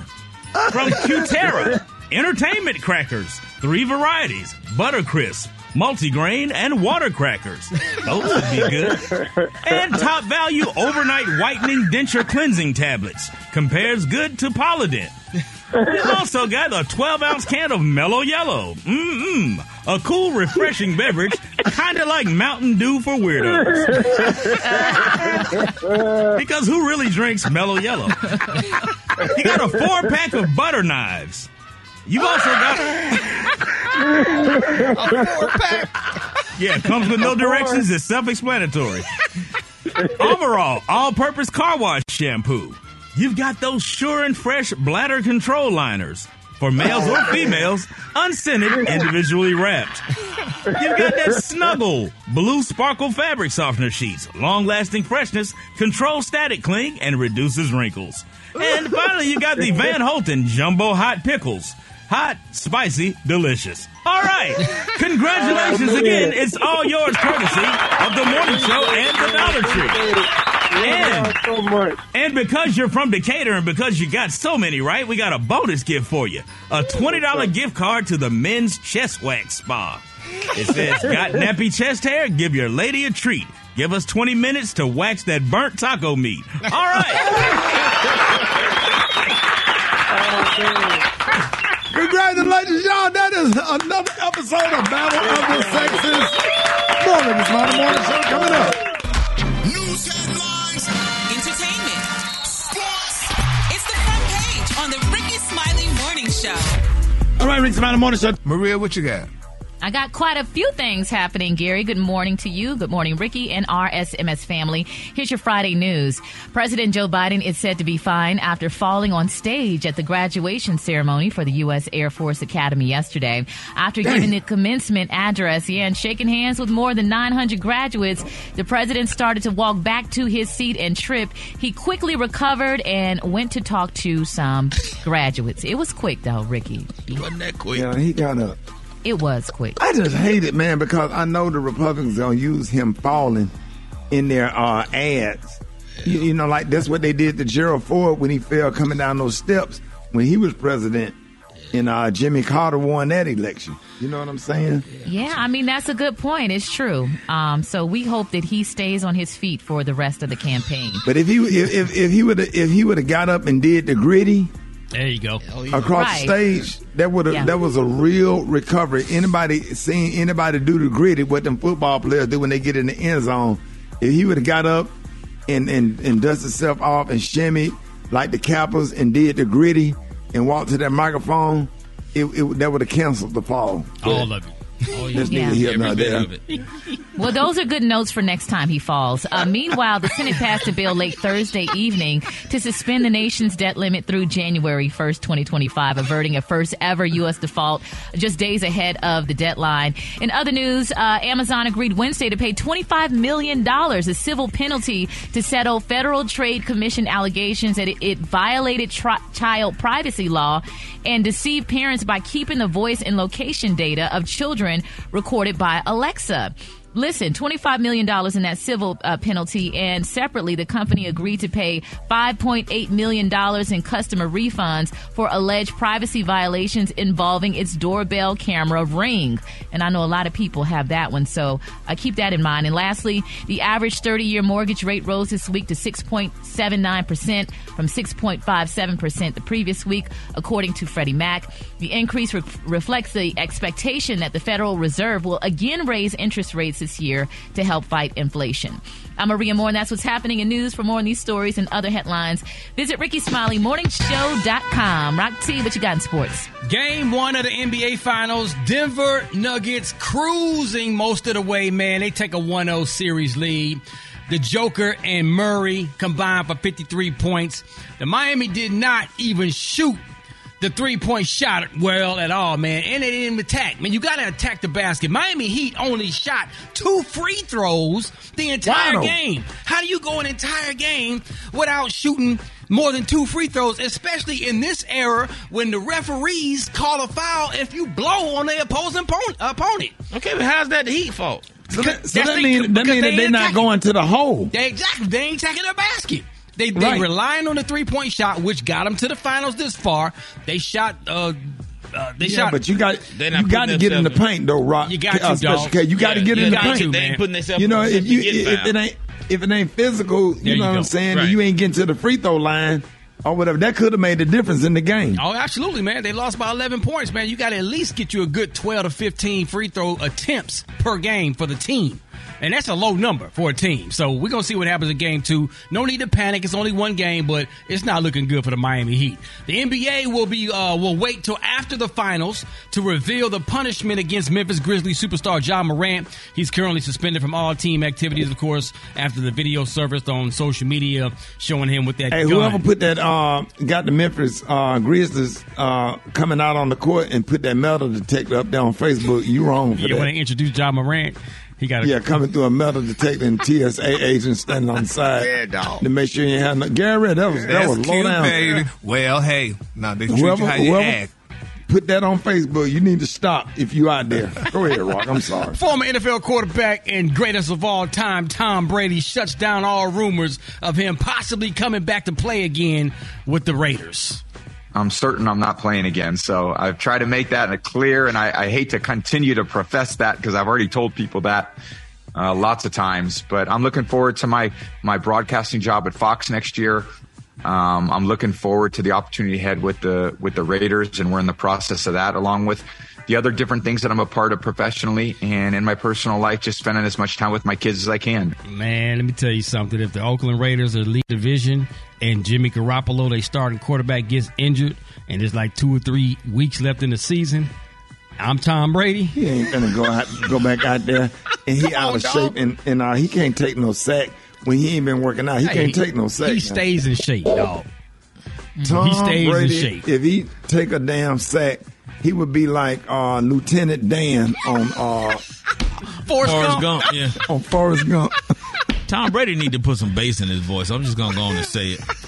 From Cutera, entertainment crackers, three varieties, buttercrisp, multigrain, and water crackers. Those would be good. And top value overnight whitening denture cleansing tablets. Compares good to Polident. You've also got a 12 ounce can of Mellow Yellow. Mmm, a cool, refreshing beverage, kind of like Mountain Dew for weirdos. because who really drinks Mellow Yellow? You got a four pack of butter knives. You've also got A four pack. yeah, comes with no directions. It's self-explanatory. Overall, all-purpose car wash shampoo. You've got those sure and fresh bladder control liners for males or females, unscented, individually wrapped. You've got that Snuggle blue sparkle fabric softener sheets, long-lasting freshness, control static cling, and reduces wrinkles. And finally, you got the Van Holten jumbo hot pickles. Hot, spicy, delicious. All right. Congratulations Oh, again. It's all yours courtesy of the morning show and the Dollar Tree. And, so much. and because you're from Decatur and because you got so many right, we got a bonus gift for you. A $20 gift card to the men's chest wax spa. It says, got nappy chest hair? Give your lady a treat. Give us 20 minutes to wax that burnt taco meat. All right. Oh, Congratulations, y'all. That is another episode of Battle of the Sexes. Morning, Miss Monday Morning Show coming up. News headlines. Entertainment. Sports. It's the front page on the Rickey Smiley Morning Show. All right, Rickey Smiley Morning Show. Maria, what you got? I got quite a few things happening, Gary. Good morning to you. Good morning, Rickey and RSMS family. Here's your Friday news. President Joe Biden is said to be fine after falling on stage at the graduation ceremony for the U.S. Air Force Academy yesterday. After giving the commencement address, yeah, and shaking hands with more than 900 graduates, the president started to walk back to his seat and trip. He quickly recovered and went to talk to some graduates. It was quick, though, Rickey. Wasn't that quick? Yeah, he got up. It was quick. I just hate it, man, because I know the Republicans gonna use him falling in their uh, ads. You, you know, like that's what they did to Gerald Ford when he fell coming down those steps when he was president, and uh, Jimmy Carter won that election. You know what I'm saying? Yeah, I mean that's a good point. It's true. Um, so we hope that he stays on his feet for the rest of the campaign. But if he if if, if he would if he would have got up and did the griddy, There you go. across Right. the stage, that would Yeah. that was a real recovery. Anybody seeing anybody do the griddy what them football players do when they get in the end zone? If he would have got up and and and dusted himself off and shimmied like the Kappas and did the griddy and walked to that microphone, it, it that would have canceled the fall. All of it. That's Yeah. neither here Every nor bit there. Well, those are good notes for next time he falls. Uh, meanwhile, the Senate passed a bill late Thursday evening to suspend the nation's debt limit through January 1st, 2025, averting a first ever U.S. default just days ahead of the deadline. In other news, uh, Amazon agreed Wednesday to pay $25 million, a civil penalty, to settle Federal Trade Commission allegations that it, it violated tri- child privacy law and deceived parents by keeping the voice and location data of children recorded by Alexa. Listen, $25 million in that civil uh, penalty, and separately, the company agreed to pay $5.8 million in customer refunds for alleged privacy violations involving its doorbell camera ring. And I know a lot of people have that one, so uh, keep that in mind. And lastly, the average 30 year mortgage rate rose this week to 6.79% from 6.57% the previous week, according to Freddie Mac. The increase re- reflects the expectation that the Federal Reserve will again raise interest rates this year to help fight inflation. I'm Maria More, and that's what's happening in news. For more on these stories and other headlines, visit RickeySmileyMorningShow.com. Rock T, what you got in sports? Game one of the NBA Finals, Denver Nuggets cruising most of the way, man. They take a 1 0 series lead. The Joker and Murray combined for 53 points. The Miami did not even shoot the three point shot well at all, man. And they didn't attack. Man, you got to attack the basket. Miami Heat only shot two free throws the entire Wow. game. How do you go an entire game without shooting more than two free throws, especially in this era when the referees call a foul if you blow on the opposing opponent? opponent? Okay, but how's that the Heat fault? So that, so that means that mean that they're ain't not going to the hole. They exactly they ain't attacking their basket. They they Right. relying on the three point shot, which got them to the finals this far. They shot. Uh, uh, they yeah, shot. but you got you got to get in the paint though, Rock. You got to, uh, Special dog. K. You got to Yeah, get yeah, in the paint. to. They ain't putting themselves You know, if you position if it ain't if it ain't physical, There you you know what. I'm saying, Right. you ain't getting to the free throw line or whatever, that could have made a difference in the game. Oh, absolutely, man. They lost by 11 points, man. You got to at least get you a good 12 to 15 free throw attempts per game for the team. And that's a low number for a team. So we're going to see what happens in game two. No need to panic. It's only one game, but it's not looking good for the Miami Heat. The NBA will be, uh, will wait till after the finals to reveal the punishment against Memphis Grizzlies superstar Ja Morant. He's currently suspended from all team activities, of course, after the video surfaced on social media showing him with that Hey, gun. whoever put that uh, got the Memphis uh, Grizzlies uh, coming out on the court and put that metal detector up there on Facebook, you wrong when they that. introduced Ja Morant, he got Yeah, coming through a metal detector and TSA agent standing on the side Yeah, dog. to make sure you have no. Gary, Red, that was that That's was low cute, down. baby. Well, hey, now they treat Whoever, you how you whoever act. put that on Facebook, you need to stop if you out there. Go ahead, Rock. I'm sorry. Former NFL quarterback and greatest of all time, Tom Brady, shuts down all rumors of him possibly coming back to play again with the Raiders. I'm certain I'm not playing again. So I've tried to make that clear, and I, I hate to continue to profess that because I've already told people that uh, lots of times. But I'm looking forward to my my broadcasting job at Fox next year. Um, I'm looking forward to the opportunity ahead with the with the Raiders, and we're in the process of that, along with the other different things that I'm a part of professionally and in my personal life. Just spending as much time with my kids as I can. Man, let me tell you something. If the Oakland Raiders are lead division and Jimmy Garoppolo, they starting quarterback, gets injured, and there's like two or three weeks left in the season, I'm Tom Brady. He ain't gonna go out, go back out there, and he out of shape, and and uh, he can't take no sack when he ain't been working out. He Hey, can't take no sack. He now. stays in shape, dog. Tom he stays Brady, in shape. If he take a damn sack, he would be like uh, Lieutenant Dan on uh, Forrest, Forrest Gump. Gump, yeah. on Forrest Gump. Tom Brady need to put some bass in his voice. I'm just gonna go on and say it.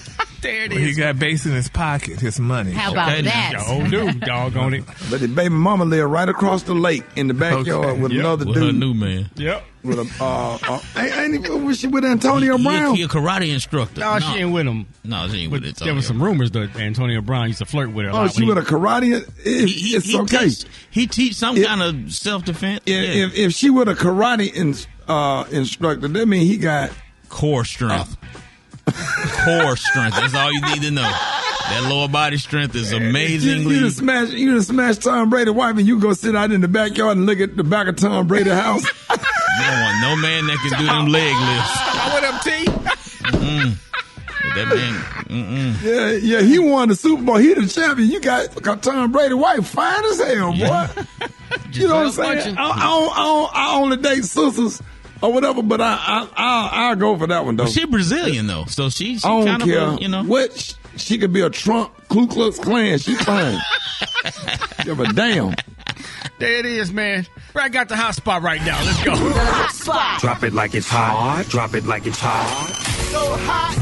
There it He is. got base in his pocket, his money. How about Okay, that? Oh, dude, dog on it. But the baby mama lived right across the lake in the backyard Okay. with Yep. another With her dude. new man. Yep. with a uh, uh ain't, ain't even was she with Antonio He, Brown? he a karate instructor. No, she ain't with him. No, she ain't But with it. there was some rumors that Antonio Brown used to flirt with her. oh, she when with he- a karate? It, He, he, it's he okay. Teach, he teach some If- kind of self defense. if, if if she with a karate in, uh, instructor, that mean he got core strength. Core strength. That's all you need to know. That lower body strength is You, amazingly. you done smash, you done smash Tom Brady wife, and you go sit out in the backyard and look at the back of Tom Brady's house. You don't want no man that can do them leg lifts. What up, T? Mm-mm. That man. Mm-mm. Yeah, yeah, he won the Super Bowl. He the champion. You got, got Tom Brady wife fine as hell, boy. you know what I'm saying? I, I, don't, I, don't, I only date sisters or whatever, but I I I I'll go for that one though. But she Brazilian though, so she, she I don't kind care. of a, you know. what sh- she could be a Trump Ku Klux Klan. She's fine. Give a damn. There it is, man. I got the hot spot right now. Let's go. hot spot. Drop it like it's hot. Drop it like it's hot. So hot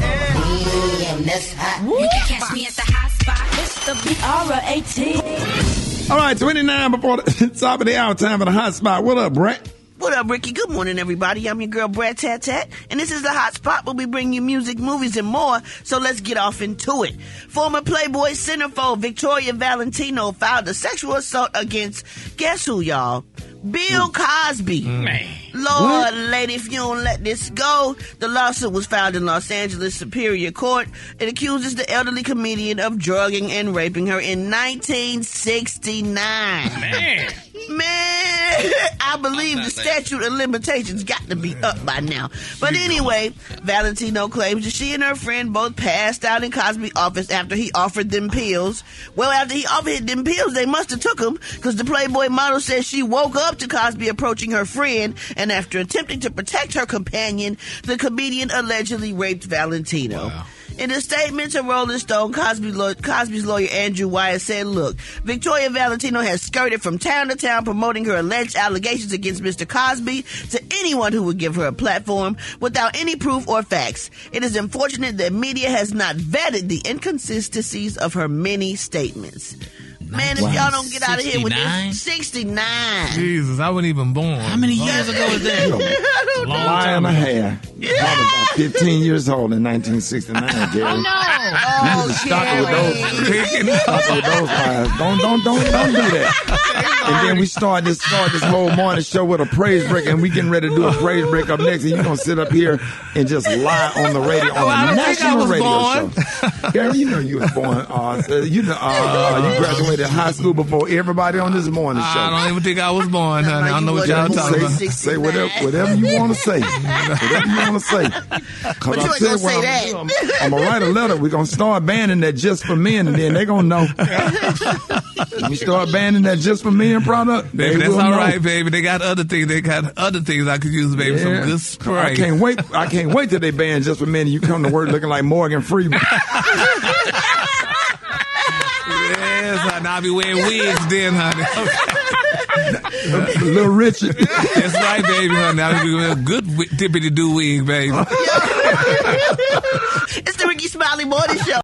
and that's hot. You can catch me at the hot spot. It's the B-R-A-T. All right, 29 before the top of the hour, time for the hot spot. What up, Brat? What up, Rickey? Good morning, everybody. I'm your girl, Brat Tat Tat, and this is the hot spot where we bring you music, movies, and more. So let's get off into it. Former Playboy centerfold Victoria Valentino filed a sexual assault against guess who, y'all? Bill Cosby. Mm. Man. Lord, lady, if you don't let this go, the lawsuit was filed in Los Angeles Superior Court. It accuses the elderly comedian of drugging and raping her in 1969. Man. Man, I believe the statute of limitations got to be up by now. But anyway, Valentino claims that she and her friend both passed out in Cosby office after he offered them pills. Well, after he offered them pills, they must have took them because the Playboy model says she woke up to Cosby approaching her friend, and after attempting to protect her companion, the comedian allegedly raped Valentino. In a statement to Rolling Stone, Cosby law- Cosby's lawyer Andrew Wyatt said, look, Victoria Valentino has skirted from town to town promoting her alleged allegations against Mr. Cosby to anyone who would give her a platform without any proof or facts. It is unfortunate that media has not vetted the inconsistencies of her many statements. Man, if y'all don't get out of here with 69? this, 69. Jesus, I wasn't even born. How many years ago was that? A lie and a half. I was about 15 years old in 1969, Gary. Oh, no. You need to stop it with those. Stop it with those lies. Don't, don't, don't, don't do that. And then we start this, start this whole morning show with a praise break, and we getting ready to do a praise break up next, and you gonna sit up here and just lie on the radio Well, on a don't think I national radio born. show. Gary, you know you was born. Uh, you know, uh, you graduated high school before everybody on this morning show. I don't even think I was born, honey. I don't know what y'all talking about. Say, say whatever, whatever you want to say. Whatever you want to say. But you ain't gonna say that. I'm, I'm gonna write a letter. We're gonna start banning that just for men, and then they're gonna know. we start banning that just for men product. Baby, they that's will all know. right, baby. They got other things. They got other things I could use, baby. Some Yeah. good spray. I can't wait. I can't wait till they ban just for men. and You come to work looking like Morgan Freeman. says nothing, I'll be wearing wigs then, honey. Okay. Little Richard. That's right, baby, honey. I'll be wearing a good tippity do wig, baby. it's the Rickey Smiley Morning Show.